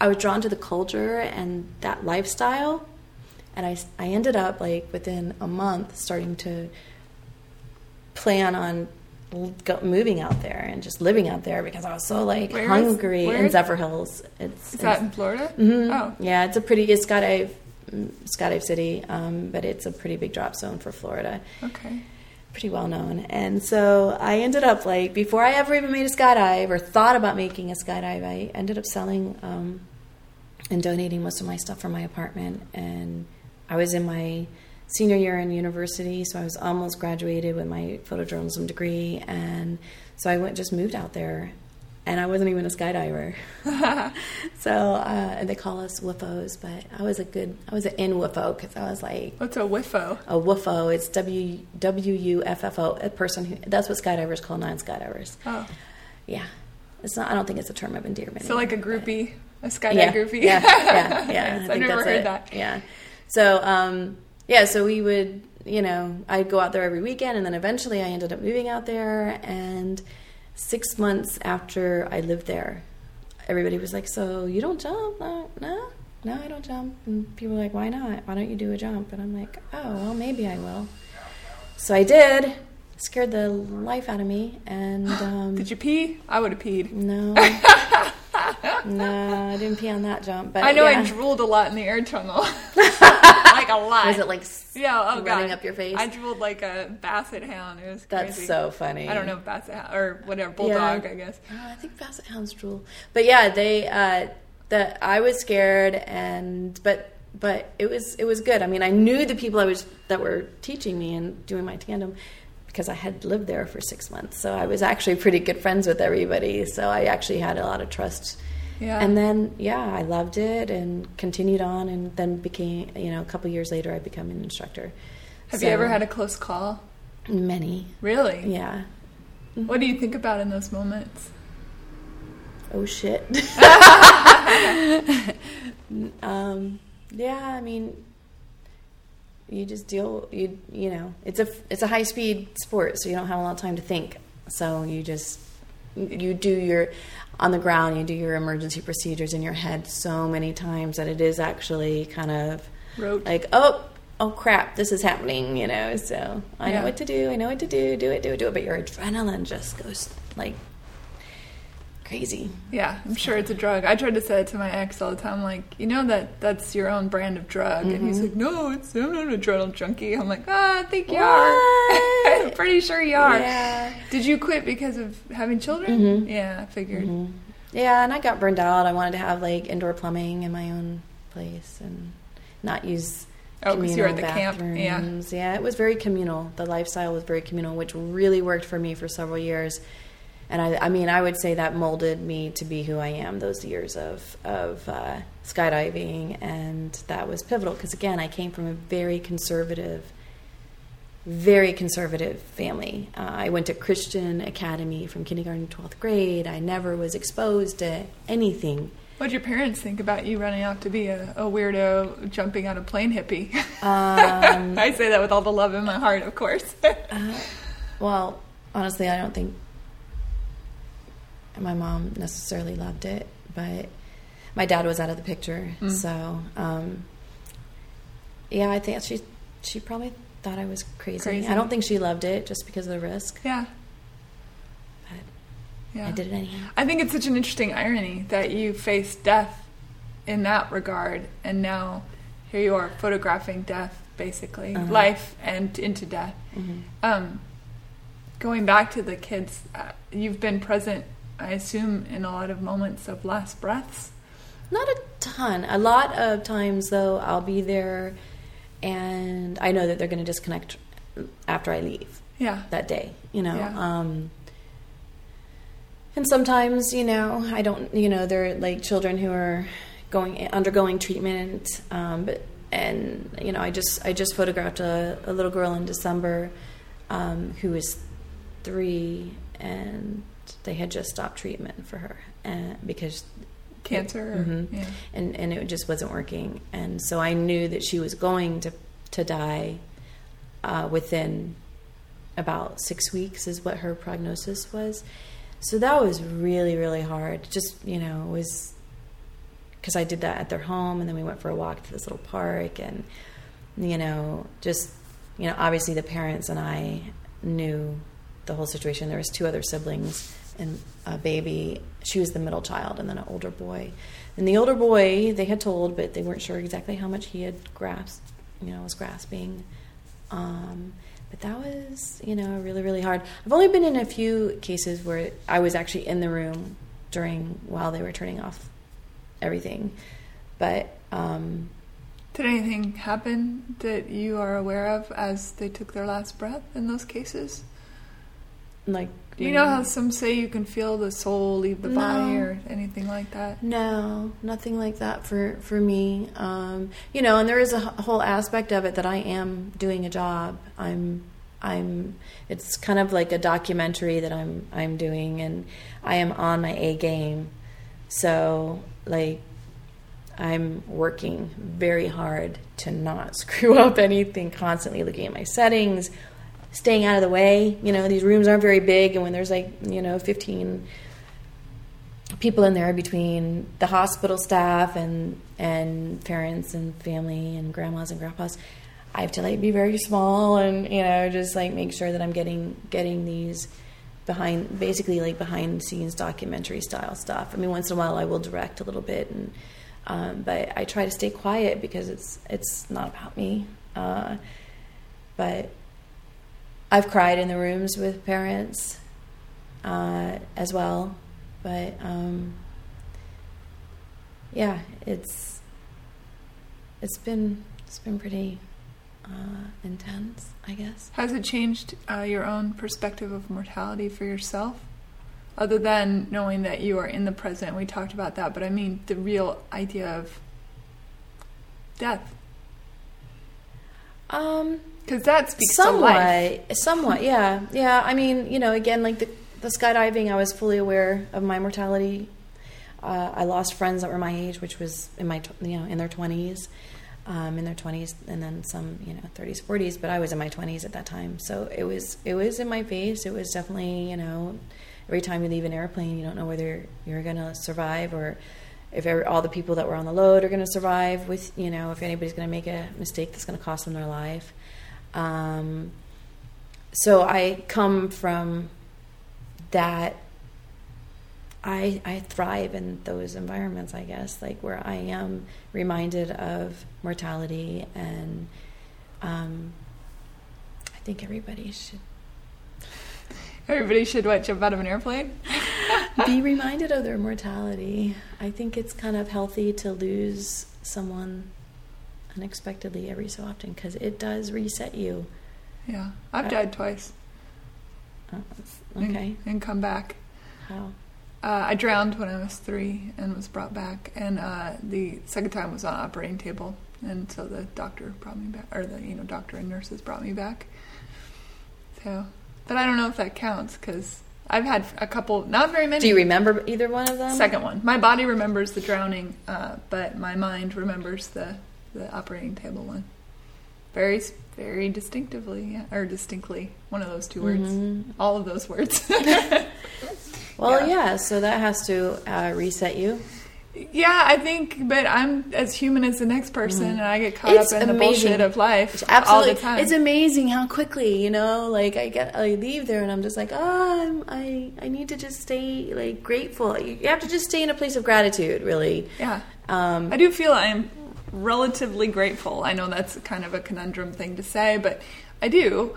I was drawn to the culture and that lifestyle, and I I ended up like within a month starting to plan on go, moving out there and just living out there because I was so like Where is- hungry where in is- Zephyrhills. It's, Is that in Florida? Mhm. Oh. Yeah, it's a pretty it's skydive mm, skydive city, um, but it's a pretty big drop zone for Florida. Okay. Pretty well known. And so I ended up like before I ever even made a skydive or thought about making a skydive, I ended up selling um, and donating most of my stuff from my apartment. And I was in my senior year in university, so I was almost graduated with my photojournalism degree. And so I went just moved out there, and I wasn't even a skydiver. [laughs] so uh, they call us WUFFOs, but I was a good I was an in WUFFO because I was like What's a WUFFO? a WUFFO. It's W W U F F O. A person who that's what skydivers call non-skydivers. Oh. Yeah, it's not. I don't think it's a term of endearment. So like a anymore, but- groupie, a skydive yeah, groupie. Yeah, yeah, yeah. Yes, [laughs] I I've never heard it. that. Yeah. So, um, yeah, so we would, you know, I'd go out there every weekend, and then eventually I ended up moving out there. And six months after I lived there, everybody was like, "So you don't jump? No, no, no, I don't jump." And people were like, "Why not? Why don't you do a jump?" And I'm like, "Oh, well, maybe I will." So I did. Scared the life out of me, and [gasps] um, Did you pee? I would have peed. no, [laughs] no, I didn't pee on that jump. But I know yeah. I drooled a lot in the air tunnel. [laughs] like a lot. Was it like yeah, oh running God. up your face? I drooled like a basset hound. It was That's crazy. so funny. I don't know basset hound or whatever bulldog. I guess. Uh, I think basset hounds drool. But yeah, they uh, that I was scared and but but it was it was good. I mean, I knew the people I was that were teaching me and doing my tandem because I had lived there for six months. So I was actually pretty good friends with everybody. So I actually had a lot of trust. Yeah. And then yeah, I loved it and continued on and then became you know a couple years later I became an instructor. Have So, you ever had a close call? many? Really? Yeah. What do you think about in those moments? oh shit. [laughs] [laughs] um, yeah, I mean, you just deal. You you know, it's a it's a high speed sport, so you don't have a lot of time to think. So you just you do your on the ground. You do your emergency procedures in your head so many times that it is actually kind of Rote. like oh. Oh crap! This is happening, you know. So I Yeah. know what to do. I know what to do. Do it, do it, do it. But your adrenaline just goes like crazy. Yeah, I'm sure it's a drug. I tried to say it to my ex all the time, like, you know that that's your own brand of drug, and Mm-hmm. he's like, no, it's I'm not an adrenaline junkie. I'm like, ah, I think you What? are. [laughs] I'm pretty sure you are. Yeah. Did you quit because of having children? Mhm. Yeah, I figured. Mhm. Yeah, and I got burned out. I wanted to have like indoor plumbing in my own place and not use Oh, because you were at communal the camp. Yeah. Yeah, it was very communal. The lifestyle was very communal, which really worked for me for several years. And I, I mean, I would say that molded me to be who I am. Those years of of uh, skydiving, and that was pivotal because again, I came from a very conservative, very conservative family. Uh, I went to Christian academy from kindergarten to twelfth grade. I never was exposed to anything. What'd your parents think about you running out to be a, a weirdo jumping on a plane hippie? Um, [laughs] I say that with all the love in my heart, of course. [laughs] Uh, well, honestly, I don't think my mom necessarily loved it, but my dad was out of the picture. Mm. So, um, yeah, I think she she probably thought I was crazy. Crazy. I don't think she loved it just because of the risk, yeah. but Yeah. I did it anyhow. I think it's such an interesting irony that you faced death in that regard, and now here you are photographing death, basically Uh-huh. life and into death. hmm Um, going back to the kids, uh, you've been present, I assume, in a lot of moments of last breaths. Not a ton. A lot of times, though, I'll be there, and I know that they're going to disconnect after I leave. Yeah. that day, you know. Yeah. Um, and sometimes, you know, I don't, you know, they're like children who are going undergoing treatment, um, but and you know, I just I just photographed a, a little girl in December um, who was three, and they had just stopped treatment for her, and because Cancer. Or, Mhm. Yeah. and and it just wasn't working and so i knew that she was going to to die uh, within about six weeks is what her prognosis was so that was really really hard just you know it was because i did that at their home and then we went for a walk to this little park and you know just you know obviously the parents and i knew the whole situation. There was two other siblings and a baby. She was the middle child and then an older boy. And the older boy they had told but they weren't sure exactly how much he had grasped you know was grasping. Um, but that was you know really really hard. I've only been in a few cases where i was actually in the room during while they were turning off everything. But um, Did anything happen that you are aware of as they took their last breath in those cases? Like Do you know how some say you can feel the soul leave the body or anything like that? No, nothing like that for for me. Um, you know, and there is a whole aspect of it that I am doing a job. I'm I'm it's kind of like a documentary that I'm I'm doing and I am on my A game. So, like I'm working very hard to not [laughs] screw up anything, constantly looking at my settings, staying out of the way. You know, these rooms aren't very big and when there's like, you know, 15 people in there between the hospital staff and and parents and family and grandmas and grandpas. I have to like be very small and you know just like make sure that I'm getting getting these behind basically like behind the scenes documentary style stuff. I mean once in a while I will direct a little bit and um, but I try to stay quiet because it's it's not about me. Uh, but I've cried in the rooms with parents uh, as well but um, yeah, it's it's been it's been pretty uh, intense, I guess. Has it changed uh, your own perspective of mortality for yourself? Other than knowing that you are in the present, we talked about that, but I mean the real idea of death. Um, Because that speaks somewhat, somewhat, yeah, yeah. I mean, you know, again, like the the skydiving, I was fully aware of my mortality. Uh, I lost friends that were my age, which was in my you know in their twenties, um, in their twenties, and then some you know thirties, forties. But I was in my twenties at that time, so it was it was in my face. It was definitely you know every time you leave an airplane, you don't know whether you're going to survive or if every, all the people that were on the load are going to survive. With you know if anybody's going to make a mistake that's going to cost them their life. Um, so I come from that I I thrive in those environments, I guess, like where I am reminded of mortality, and um, I think everybody should. Everybody should what jump out of an airplane. [laughs] Be reminded of their mortality. I think it's kind of healthy to lose someone unexpectedly every so often because it does reset you. Yeah, I've died twice. And- okay. and, come back. How? Uh, I drowned when I was three and was brought back, and uh, the second time was on operating table, and so the doctor brought me back, or the you know doctor and nurses brought me back. So, but I don't know if that counts because I've had a couple, not very many. Do you remember either one of them? Second one, my body remembers the drowning, uh, but my mind remembers the the operating table one. Very, very distinctively, yeah, or distinctly, one of those two words. Mhm. All of those words. [laughs] Well, Yeah. yeah. So that has to uh, reset you. Yeah, I think, but I'm as human as the next person, and I get caught Mm-hmm. It's up in the amazing. bullshit of life It's absolutely. all the time. It's amazing how quickly you know. Like I get, I leave there, and I'm just like, oh, I'm, I, I need to just stay like grateful. You have to just stay in a place of gratitude, really. yeah, Um, I do feel I am relatively grateful. I know that's kind of a conundrum thing to say, but I do.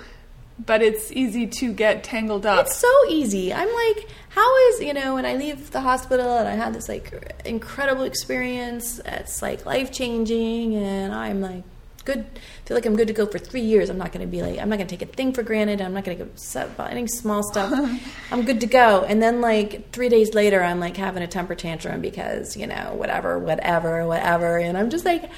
But it's easy to get tangled up. It's so easy. I'm like, how is you know when I leave the hospital and I had this like incredible experience. It's like life changing, and I'm like good. Feel like I'm good to go for three years. I'm not going to be like I'm not going to take a thing for granted. I'm not going to get upset about any small stuff. [laughs] I'm good to go. And then like three days later, I'm like having a temper tantrum because you know whatever, whatever, whatever, and I'm just like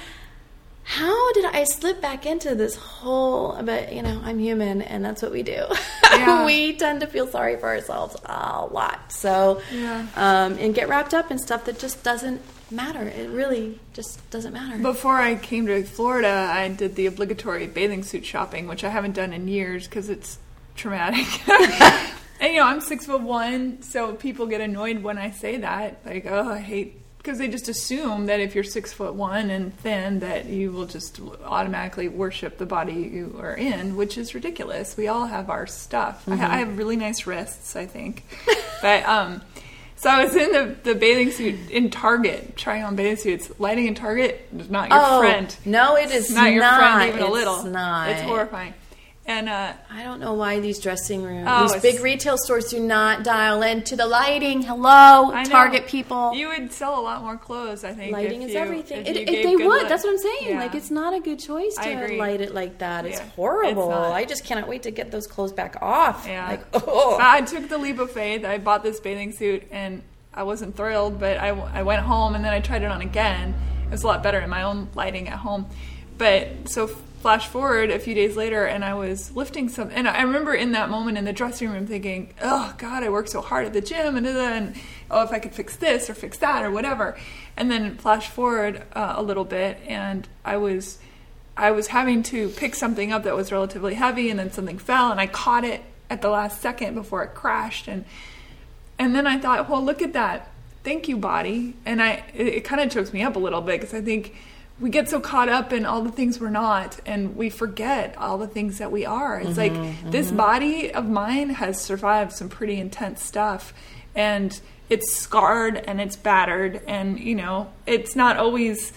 how did I slip back into this whole? But you know, I'm human, and that's what we do. [laughs] Yeah. we tend to feel sorry for ourselves a lot. So, Yeah. um, and get wrapped up in stuff that just doesn't matter. It really just doesn't matter. Before I came to Florida, I did the obligatory bathing suit shopping, which I haven't done in years because it's traumatic. [laughs] and you know, I'm six foot one, so people get annoyed when I say that. Like, oh, I hate because they just assume that if you're six foot one and thin, that you will just automatically worship the body you are in, which is ridiculous. We all have our stuff. I, I have really nice wrists, I think, [laughs] but um. So I was in the, the bathing suit in Target, trying on bathing suits. Lighting in Target is not your oh friend. no, it is not your friend even a It's little. Not. It's horrifying. And uh, I don't know why these dressing rooms, Oh, these big retail stores, do not dial into the lighting. Hello. Target people. you would sell a lot more clothes, I think. Lighting if is you- everything. If, It, you if gave they would, light. that's what I'm saying. Yeah. Like, it's not a good choice to light it like that. It's Yeah. horrible. It's. I just cannot wait to get those clothes back off. Yeah. Like, [laughs] oh. I took the leap of faith. I bought this bathing suit and I wasn't thrilled, but I, I went home and then I tried it on again. It was a lot better in my own lighting at home. But so flash forward a few days later and I was lifting some and I remember in that moment in the dressing room thinking, "Oh god, I worked so hard at the gym and then oh if I could fix this or fix that or whatever." And then flash forward uh, a little bit and I was I was having to pick something up that was relatively heavy and then something fell and I caught it at the last second before it crashed and and then I thought, well, look at that. Thank you, body. And I it, it kind of chokes me up a little bit because I think we get so caught up in all the things we're not and we forget all the things that we are. It's like mm-hmm, this mm-hmm. body of mine has survived some pretty intense stuff and it's scarred and it's battered and you know, it's not always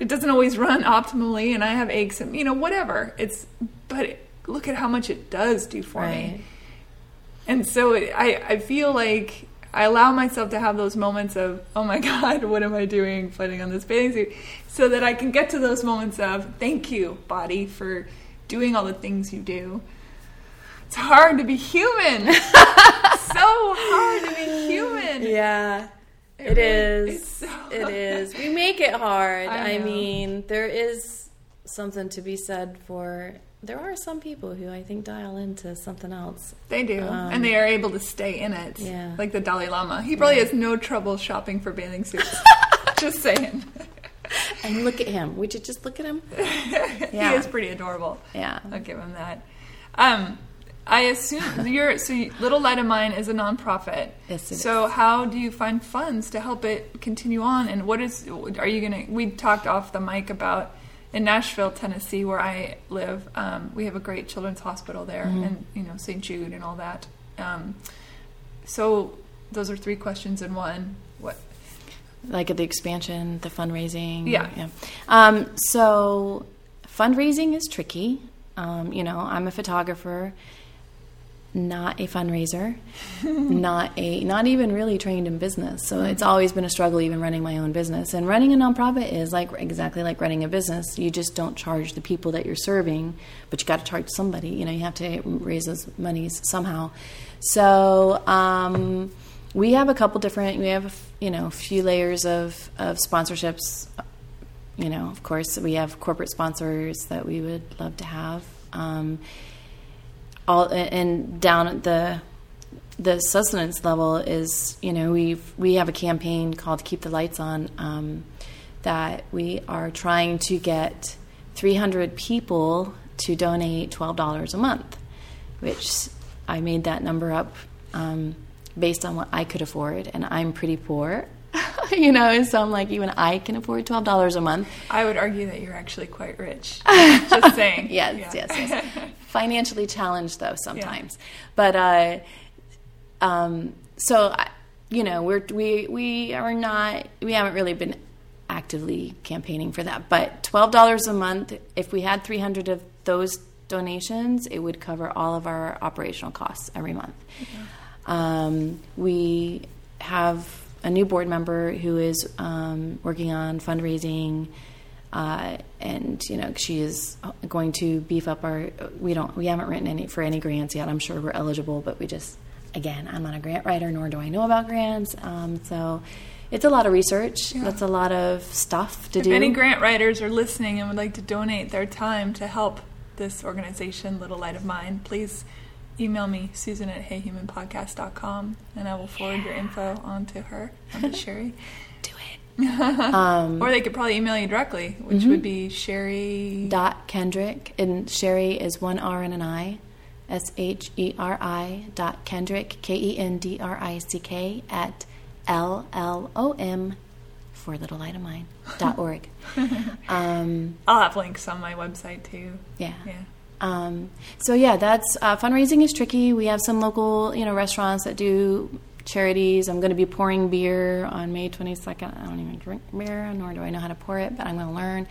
it doesn't always run optimally and I have aches and you know whatever. It's but look at how much it does do for Right. me. And so it, I, I feel like I allow myself to have those moments of, oh my [laughs] God, what am I doing putting on this bathing suit? So that I can get to those moments of, thank you, body, for doing all the things you do. It's hard to be human. [laughs] so hard to be human. Yeah. It It really- is. so- It [laughs] is. We make it hard. I I, mean, there is something to be said for. There are some people who I think dial into something else. They do. Um, and they are able to stay in it. Yeah. Like the Dalai Lama. He probably has no trouble shopping for bathing suits. [laughs] Just saying. And look at him. Would you just look at him? [laughs] Yeah. He is pretty adorable. Yeah. I'll give him that. Um, I assume [laughs] you're so Little Light of Mine is a nonprofit. Yes, it so how do you find funds to help it continue on? And what is are you gonna? We talked off the mic about in Nashville, Tennessee, where I live. Um, we have a great children's hospital there, Mm-hmm. and you know St. Jude and all that. Um, so those are three questions in one. What? like the expansion, the fundraising. Yeah. Um, so fundraising is tricky. Um, you know, I'm a photographer. Not a fundraiser, not a not even really trained in business. So it's always been a struggle even running my own business. And running a nonprofit is like exactly like running a business. You just don't charge the people that you're serving, but you got to charge somebody. You know, you have to raise those monies somehow. So um, we have a couple different. We have you know a few layers of of sponsorships. You know, of course, we have corporate sponsors that we would love to have. Um, all and down at the the sustenance level is you know we we have a campaign called Keep the Lights On um, that we are trying to get 300 people to donate $12 a month, which I made that number up um, based on what I could afford, and I'm pretty poor. [laughs] you know, so I'm like, even I can afford twelve dollars a month. I would argue that you're actually quite rich. [laughs] Just saying. yes, yeah. yes, yes. Financially challenged though sometimes, yeah. but uh, um, so you know, we're we we are not we haven't really been actively campaigning for that, but twelve dollars a month. If we had three hundred of those donations, it would cover all of our operational costs every month. Um, we have a new board member who is um, working on fundraising. Uh, and you know she is going to beef up our. We don't. We haven't written any for any grants yet. I'm sure we're eligible, but we just again, I'm not a grant writer, nor do I know about grants. Um, so it's a lot of research. Yeah. That's a lot of stuff to if do. If any grant writers are listening and would like to donate their time to help this organization, Little Light of Mine, please email me, Susan at heyhumanpodcast.com, and I will forward yeah. your info on to her, on to [laughs] Sheri. [laughs] Um, or they could probably email you directly, which mm-hmm. would be Sheri. Dot Kendrick, and Sheri is one R and an I. S H E R I dot Kendrick, K E N D R I C K, at L L O M for Little Light of Mine [laughs] dot org. um, I'll have links on my website too. Yeah. Yeah. Um, so yeah, that's uh, fundraising is tricky. We have some local, you know, restaurants that do charities. I'm going to be pouring beer on May 22nd. I don't even drink beer, nor do I know how to pour it, but I'm going to learn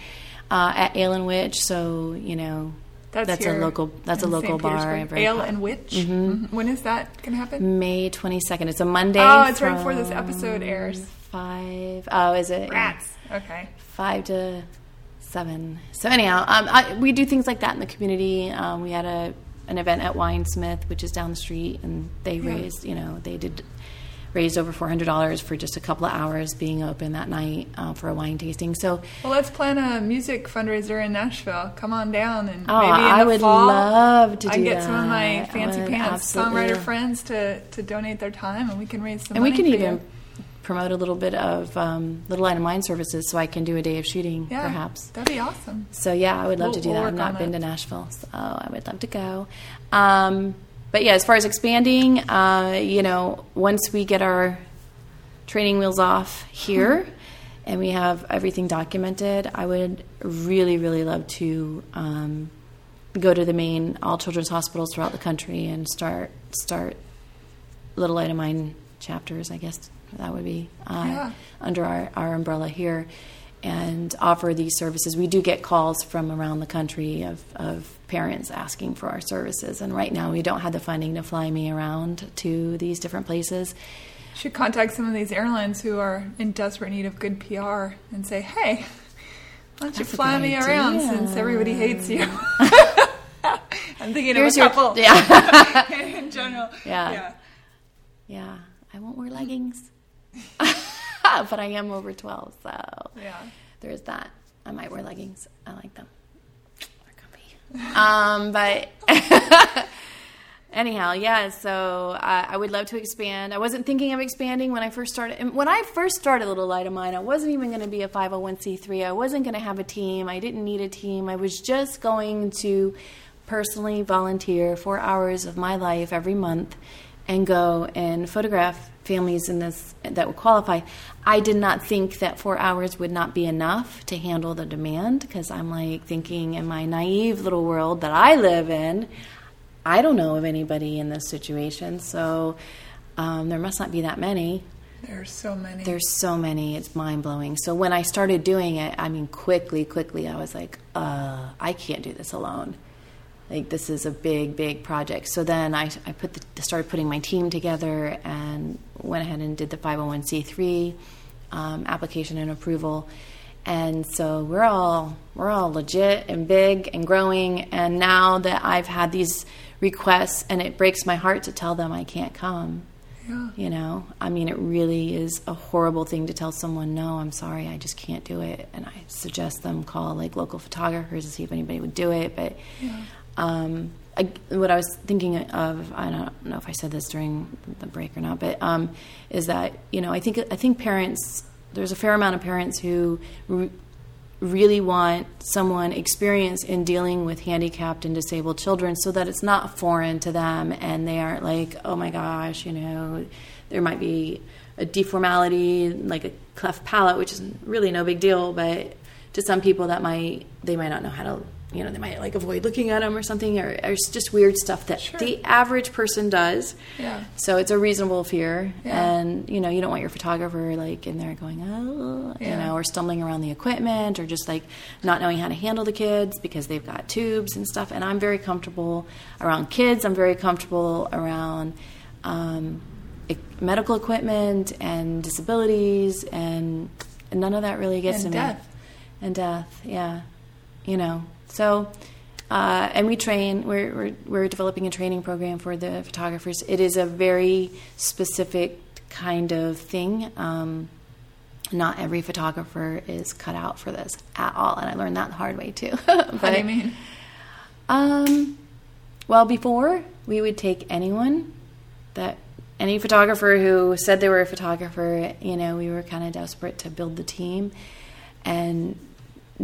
uh, at Ale and Witch. So you know, that's, that's a local. That's a local bar. Ale and Witch. Mm-hmm. mm-hmm. When is that going to happen? May 22nd. It's a Monday. Oh, it's right before this episode airs. Five. Oh, is it? Rats. Okay. Five to seven. So anyhow, um, I, we do things like that in the community. Um, we had a an event at Winesmith, which is down the street, and they yeah. raised, you know, they did raised over four hundred dollars for just a couple of hours being open that night uh, for a wine tasting. So, well, let's plan a music fundraiser in Nashville. Come on down, and oh, maybe in I the would fall, love to. I get that. some of my fancy pants songwriter friends to to donate their time, and we can raise some. Money. And we can even. Promote a little bit of um, Little Light of Mine services so I can do a day of shooting, yeah, perhaps. That'd be awesome. So, yeah, I would love we'll, to do we'll that. I've not been to Nashville, so I would love to go. Um, but, yeah, as far as expanding, uh, you know, once we get our training wheels off here [laughs] and we have everything documented, I would really, really love to um, go to the main all children's hospitals throughout the country and start start Little Light of Mine chapters, I guess that would be uh, yeah. under our, our umbrella here and offer these services. We do get calls from around the country of, of parents asking for our services, and right now we don't have the funding to fly me around to these different places. Should contact some of these airlines who are in desperate need of good PR and say, "Hey, why don't you fly me idea. around since everybody hates you?" [laughs] I'm thinking Here's of a couple. Your, [laughs] yeah. [laughs] in general. Yeah. yeah. Yeah. I won't wear leggings. [laughs] but I am over 12, so yeah. there's that. I might wear leggings. I like them. They're comfy. um, but [laughs] anyhow, yeah. So uh, I would love to expand. I wasn't thinking of expanding when I first started. And when I first started Little Light of Mine, I wasn't even going to be a 501c3. I wasn't going to have a team. I didn't need a team. I was just going to personally volunteer four hours of my life every month and go and photograph families in this that would qualify. I did not think that four hours would not be enough to handle the demand because I'm like thinking in my naive little world that I live in, I don't know of anybody in this situation, so um, there must not be that many. There's so many. There's so many. It's mind blowing. So when I started doing it, I mean, quickly, quickly, I was like, uh, I can't do this alone. Like this is a big, big project. So then I, I put the, started putting my team together and went ahead and did the 501c3 um, application and approval. And so we're all we're all legit and big and growing. And now that I've had these requests, and it breaks my heart to tell them I can't come. Yeah. You know, I mean, it really is a horrible thing to tell someone, no, I'm sorry, I just can't do it. And I suggest them call like local photographers to see if anybody would do it. But yeah. Um, I, what I was thinking of, I don't know if I said this during the break or not, but um, is that you know, I think I think parents there's a fair amount of parents who re- really want someone experienced in dealing with handicapped and disabled children so that it's not foreign to them and they aren't like, oh my gosh, you know, there might be a deformality, like a cleft palate, which is really no big deal, but to some people that might, they might not know how to you know, they might like avoid looking at them or something, or, or just weird stuff that sure. the average person does. Yeah. So it's a reasonable fear, yeah. and you know, you don't want your photographer like in there going, oh, yeah. you know, or stumbling around the equipment, or just like not knowing how to handle the kids because they've got tubes and stuff. And I'm very comfortable around kids. I'm very comfortable around. Um, medical equipment and disabilities and none of that really gets and to death. me. And death, yeah. You know, so, uh, and we train. We're, we're, we're developing a training program for the photographers. It is a very specific kind of thing. Um, not every photographer is cut out for this at all, and I learned that the hard way too. but, [laughs] How do you mean? Um, well, before we would take anyone that any photographer who said they were a photographer. You know, we were kind of desperate to build the team, and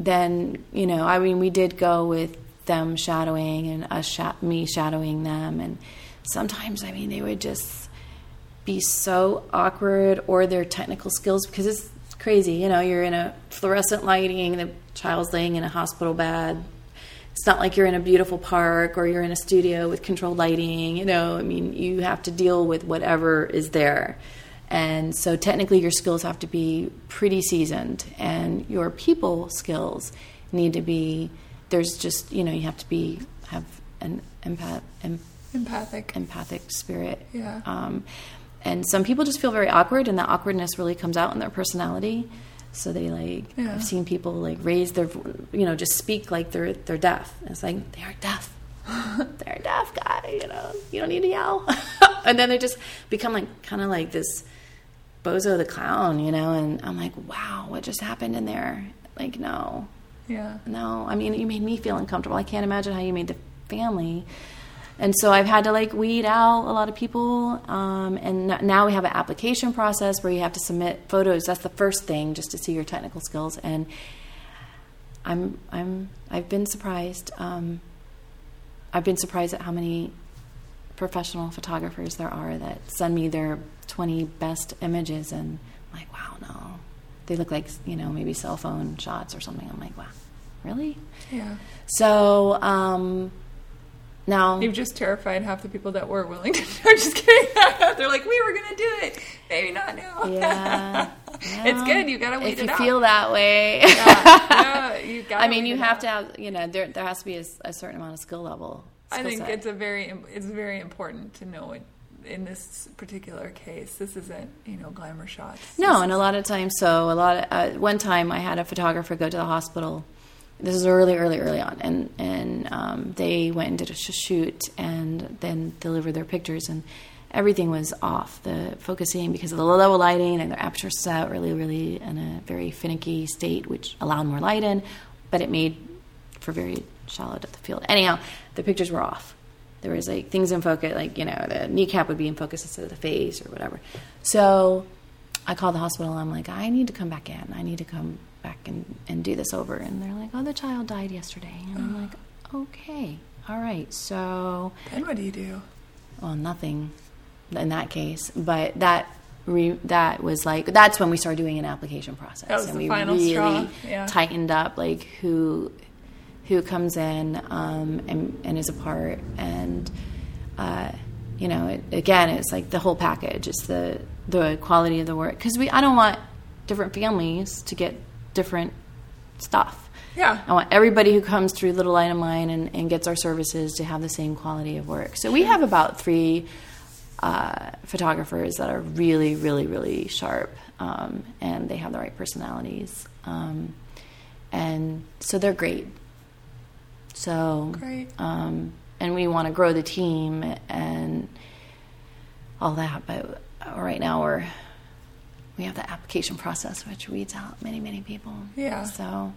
then you know, I mean, we did go with them shadowing and us sh- me shadowing them, and sometimes I mean they would just be so awkward or their technical skills because it's crazy. You know, you're in a fluorescent lighting, the child's laying in a hospital bed. It's not like you're in a beautiful park or you're in a studio with controlled lighting. You know, I mean, you have to deal with whatever is there. And so technically, your skills have to be pretty seasoned, and your people skills need to be. There's just you know you have to be have an empath, em, empathic empathic spirit. Yeah. Um, and some people just feel very awkward, and that awkwardness really comes out in their personality. So they like yeah. I've seen people like raise their you know just speak like they're they're deaf. And it's like they are deaf. [laughs] they're a deaf guy. You know you don't need to yell. [laughs] and then they just become like kind of like this Bozo the Clown, you know, and I'm like, wow, what just happened in there? Like, no. Yeah. No, I mean, you made me feel uncomfortable. I can't imagine how you made the family. And so I've had to like weed out a lot of people. Um, and now we have an application process where you have to submit photos. That's the first thing, just to see your technical skills. And I'm, I'm, I've been surprised. Um, I've been surprised at how many professional photographers there are that send me their 20 best images and I'm like wow no. They look like you know maybe cell phone shots or something. I'm like wow really? Yeah. So um now you've just terrified half the people that were willing to [laughs] i'm just kidding. [laughs] They're like we were gonna do it. Maybe not now. Yeah. [laughs] It's good. You gotta wait if you out. feel that way. Yeah. no, you gotta i mean you have out. to have you know there, there has to be a, a certain amount of skill level I think set. it's a very it's very important to know it in this particular case. This isn't you know glamour shots. No, and a lot of times, so a lot. Of, uh, one time, I had a photographer go to the hospital. This is early, early, early on, and and um, they went and did a shoot, and then delivered their pictures, and everything was off the focusing because of the low level lighting, and their aperture set really, really in a very finicky state, which allowed more light in, but it made for very shallow depth of field. Anyhow, the pictures were off. There was like things in focus, like you know, the kneecap would be in focus instead of the face or whatever. So I called the hospital. I'm like, I need to come back in. I need to come back and, and do this over. And they're like, Oh, the child died yesterday. And I'm like, Okay, all right. So then what do you do? Well, nothing in that case. But that Re, that was like that's when we started doing an application process and we really yeah. tightened up like who who comes in um, and, and, is a part. And, uh, you know, it, again, it's like the whole package. It's the, the quality of the work. Because we, I don't want different families to get different stuff. Yeah. I want everybody who comes through Little Light of Mine and, and gets our services to have the same quality of work. So we have about three uh, photographers that are really, really, really sharp, um, and they have the right personalities, um, and so they're great. So Great. um, and we want to grow the team and all that. But right now we're we have the application process, which weeds out many, many people. Yeah. So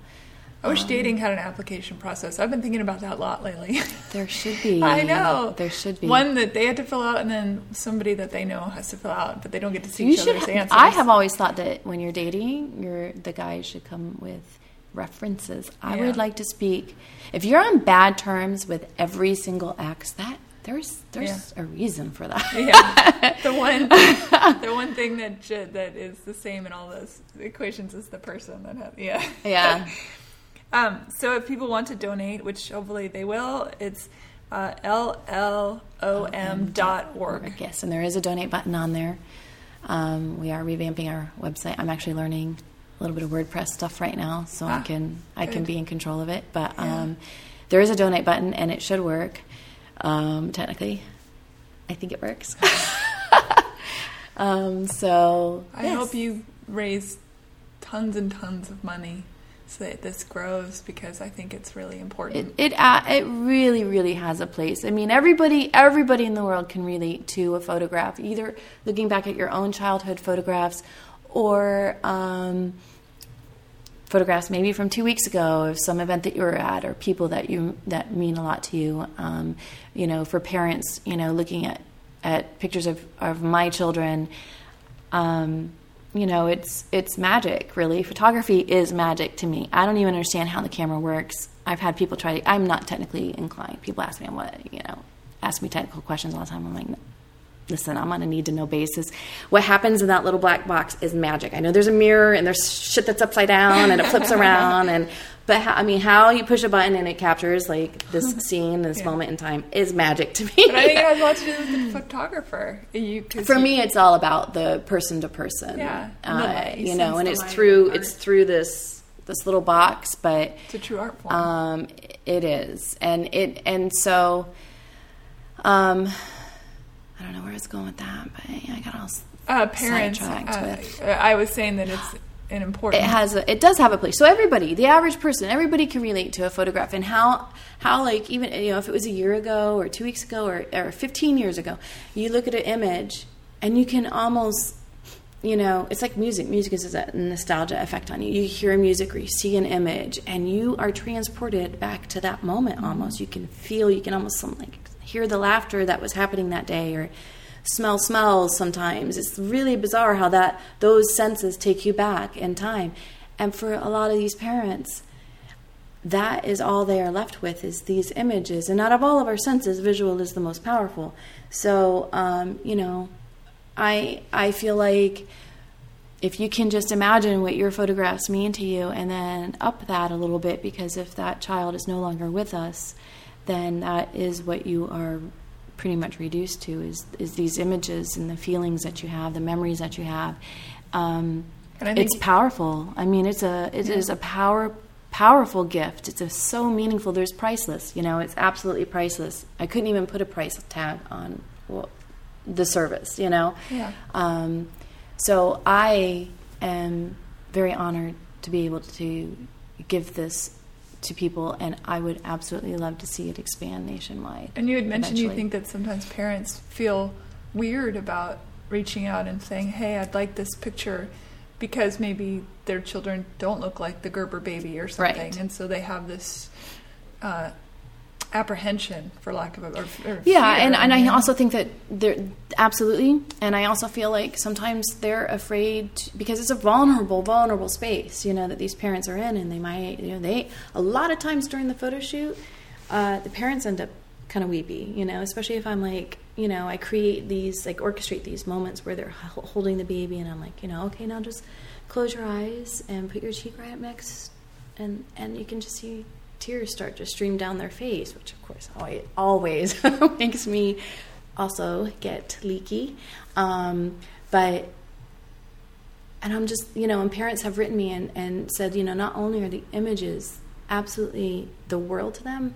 I wish dating had an application process. I've been thinking about that a lot lately. [laughs] there should be. I know. There should be One that they had to fill out, and then somebody that they know has to fill out, but they don't get to see You each other's answers. I have always thought that when you're dating, you're the guy should come with references. I Yeah. would like to speak. If you're on bad terms with every single ex, that there's there's a reason for that. yeah. [laughs] The one, the one thing that that is the same in all those equations is the person that has. Yeah. yeah. [laughs] Um, so if people want to donate, which hopefully they will, it's uh, llom dot org. Yes, and there is a donate button on there. Um, we are revamping our website. I'm actually learning a little bit of WordPress stuff right now, so I Ah, can I can be in control of it. But Yeah. um, there is a donate button, and it should work. Um, technically, I think it works. [laughs] um, so I yes. hope you raise tons and tons of money so that this grows because I think it's really important. It it uh, it really really has a place. I mean, everybody everybody in the world can relate to a photograph. Either looking back at your own childhood photographs, or um, photographs maybe from two weeks ago of some event that you were at, or people that you that mean a lot to you. Um, you know, for parents, you know, looking at at pictures of of my children. Um, you know, it's it's magic. Really, photography is magic to me. I don't even understand how the camera works. I've had people try. To, I'm not technically inclined. People ask me, "I'm what?" You know, ask me technical questions all the time. I'm like, listen, I'm on a need to know basis. What happens in that little black box is magic. I know there's a mirror and there's shit that's upside down and it flips [laughs] around and but how, I mean how you push a button and it captures like this [laughs] scene, this Yeah. moment in time is magic to me. But I think it has a lot to do with the [laughs] photographer. You, For you- me, it's all about the person to person. Yeah, uh. You know, and it's through it's through this this little box, but it's a true art form. um, it is, and it and so, um, I don't know where I was going with that, but I got all. uh, parents, uh, with- I was saying that it's [gasps] an important. It has a, it does have a place. So everybody, the average person, everybody can relate to a photograph, and how how like even you know if it was a year ago or two weeks ago or or 15 years ago, you look at an image and you can almost you know, it's like music. Music is a nostalgia effect on you. You hear music or you see an image, and you are transported back to that moment. Almost, you can feel, you can almost some, like hear the laughter that was happening that day, or smell smells. Sometimes it's really bizarre how that those senses take you back in time. And for a lot of these parents, that is all they are left with is these images. And out of all of our senses, visual is the most powerful. So, um, you know, I I feel like if you can just imagine what your photographs mean to you and then up that a little bit because if that child is no longer with us, then that is what you are pretty much reduced to is is these images and the feelings that you have, the memories that you have. Um, And it's powerful. I mean, it's a it is a power powerful gift. It's a, so meaningful. There's priceless. You know, it's absolutely priceless. I couldn't even put a price tag on well, the service. You know. Yeah. Um, so I am very honored to be able to give this to people, and I would absolutely love to see it expand nationwide. And you had mentioned you think that sometimes parents feel weird about reaching out and saying, "Hey, I'd like this picture," because maybe their children don't look like the Gerber baby or something, Right. and so they have this uh, apprehension, for lack of a or, or Yeah, fear, and, and I also think that they're absolutely, and I also feel like sometimes they're afraid to- because it's a vulnerable, vulnerable space, you know, that these parents are in, and they might, you know, they a lot of times during the photo shoot, uh, the parents end up kind of weepy, you know, especially if I'm like, you know, I create these like orchestrate these moments where they're h- holding the baby, and I'm like, you know, okay, now just close your eyes and put your cheek right next, and and you can just see tears start to stream down their face, which of course always, always [laughs] makes me also get leaky. Um, but and I'm just you know, and parents have written me and, and said, you know, not only are the images absolutely the world to them,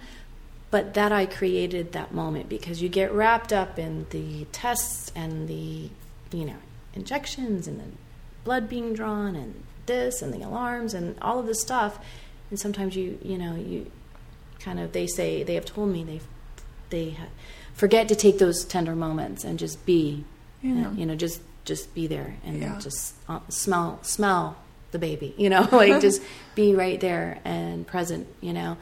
but that I created that moment because you get wrapped up in the tests and the, you know, injections and the blood being drawn and this and the alarms and all of this stuff, and sometimes you, you know, you kind of they say they have told me they they forget to take those tender moments and just be, Yeah. and, you know, just just be there and Yeah. just uh, smell smell the baby, [laughs] you know, like just [laughs] be right there and present, you know.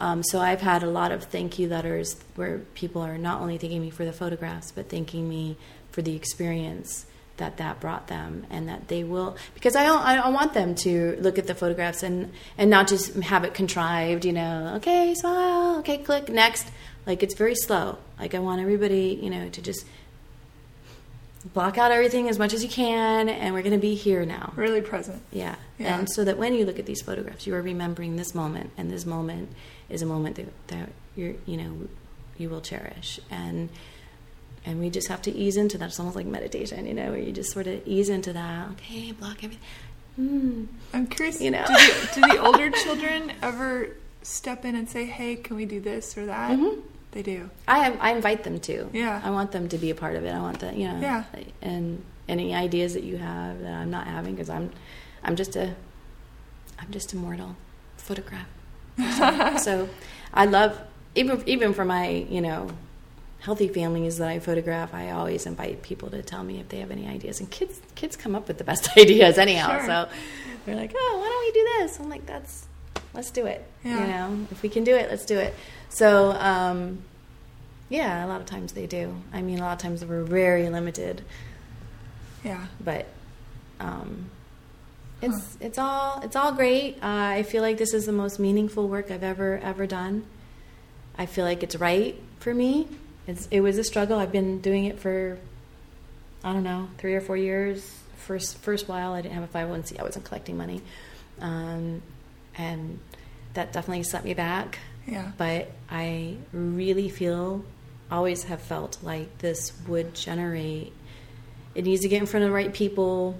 Um, so I've had a lot of thank you letters where people are not only thanking me for the photographs, but thanking me for the experience that that brought them, and that they will because I don't, I don't want them to look at the photographs and and not just have it contrived, you know. Okay, smile. Okay, click next. Like it's very slow. Like I want everybody, you know, to just block out everything as much as you can, and we're going to be here now. Really present. Yeah. Yeah. And so that when you look at these photographs, you are remembering this moment, and this moment is a moment that, that you're, you know, you will cherish. And and we just have to ease into that. It's almost like meditation, you know, where you just sort of ease into that. Okay, block everything. Mm. I'm curious. You know. do, the, do the older [laughs] children ever step in and say, "Hey, can we do this or that?" Mhm. They do. I have, I invite them to. Yeah. I want them to be a part of it. I want that, you know. Yeah. And any ideas that you have that I'm not having because I'm, I'm just a, I'm just a mortal photograph. [laughs] so, I love even even for my you know, healthy families that I photograph. I always invite people to tell me if they have any ideas. And kids kids come up with the best [laughs] ideas anyhow. Sure. So they're like, oh, why don't we do this? I'm like, that's let's do it. Yeah. You know, if we can do it, let's do it. So, um, yeah, a lot of times they do. I mean, a lot of times we're very limited, Yeah. but um, it's it's all it's all great. Uh, I feel like this is the most meaningful work I've ever ever done. I feel like it's right for me. It's it was a struggle. I've been doing it for I don't know three or four years. First first while I didn't have a five hundred one c. I wasn't collecting money, um, and that definitely set me back Yeah. but I really feel, always have felt like this would generate. It needs to get in front of the right people,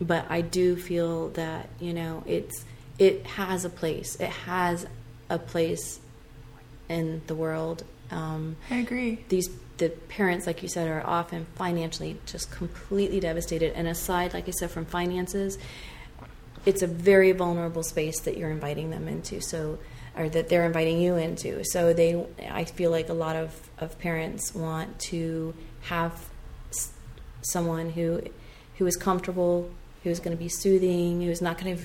but I do feel that you know it's it has a place. It has a place in the world. Um, I agree. these the parents, like you said, are often financially just completely devastated. And aside, like I said, from finances, it's a very vulnerable space that you're inviting them into. So, or that they're inviting you into. So they, I feel like a lot of of parents want to have s- someone who who is comfortable, who is going to be soothing, who is not going to.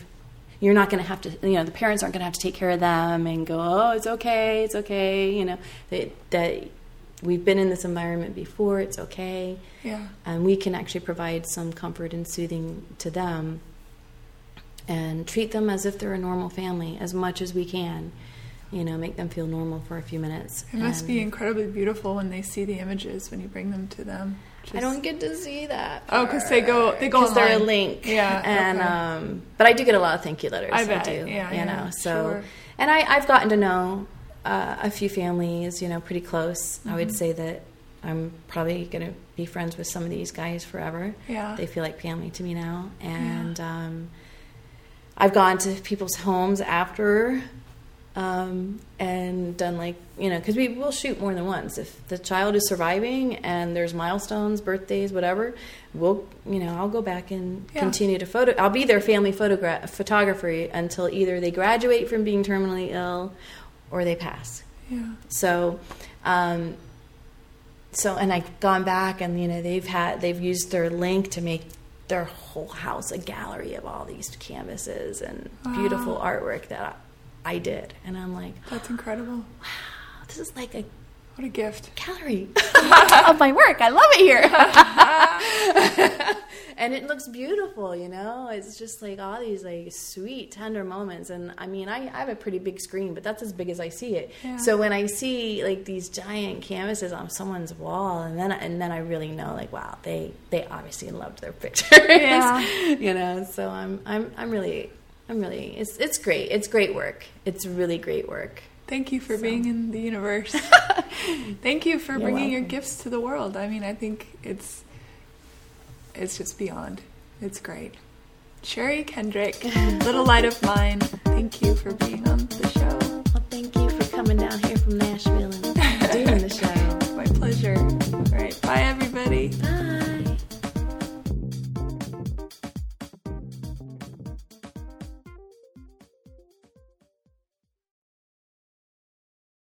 You're not going to have to, you know, the parents aren't going to have to take care of them and go, oh, it's okay, it's okay, you know, that, that we've been in this environment before, it's okay Yeah. and we can actually provide some comfort and soothing to them and treat them as if they're a normal family as much as we can you know make them feel normal for a few minutes It must And be incredibly beautiful when they see the images when you bring them to them. I don't get to see that. Oh, because they go- they go because they're a link. Yeah, and okay. um, but I do get a lot of thank you letters. I bet, do. yeah, you yeah, know. So, sure. and I, I've gotten to know uh, a few families. You know, pretty close. I Mm-hmm. would say that I'm probably going to be friends with some of these guys forever. Yeah. They feel like family to me now, and um, I've gone to people's homes after um, and done like you know because we will shoot more than once if the child is surviving and there's milestones birthdays whatever we'll you know i'll go back and Yeah. continue to photo i'll be their family photograph photographer until either they graduate from being terminally ill or they pass Yeah. so um, so and i've gone back and you know they've had they've used their link to make their whole house a gallery of all these canvases and beautiful artwork that I, I did and i'm like That's incredible. [gasps] wow this is like a What a gift. gallery [laughs] of my work i love it here [laughs] and it looks beautiful you know it's just like all these like sweet tender moments and i mean i, I have a pretty big screen but that's as big as i see it Yeah. so when i see like these giant canvases on someone's wall and then and then i really know like wow they they obviously loved their [laughs] pictures Yeah. you know so i'm i'm i'm really i'm really it's it's great it's great work it's really great work Thank you for So. being in the universe. [laughs] Thank you for You're bringing your gifts to the world. I mean, I think it's it's just beyond. It's great. Sheri Kendrick, [laughs] Little Light of Mine. Thank you for being on the show. Well, thank you for coming down here from Nashville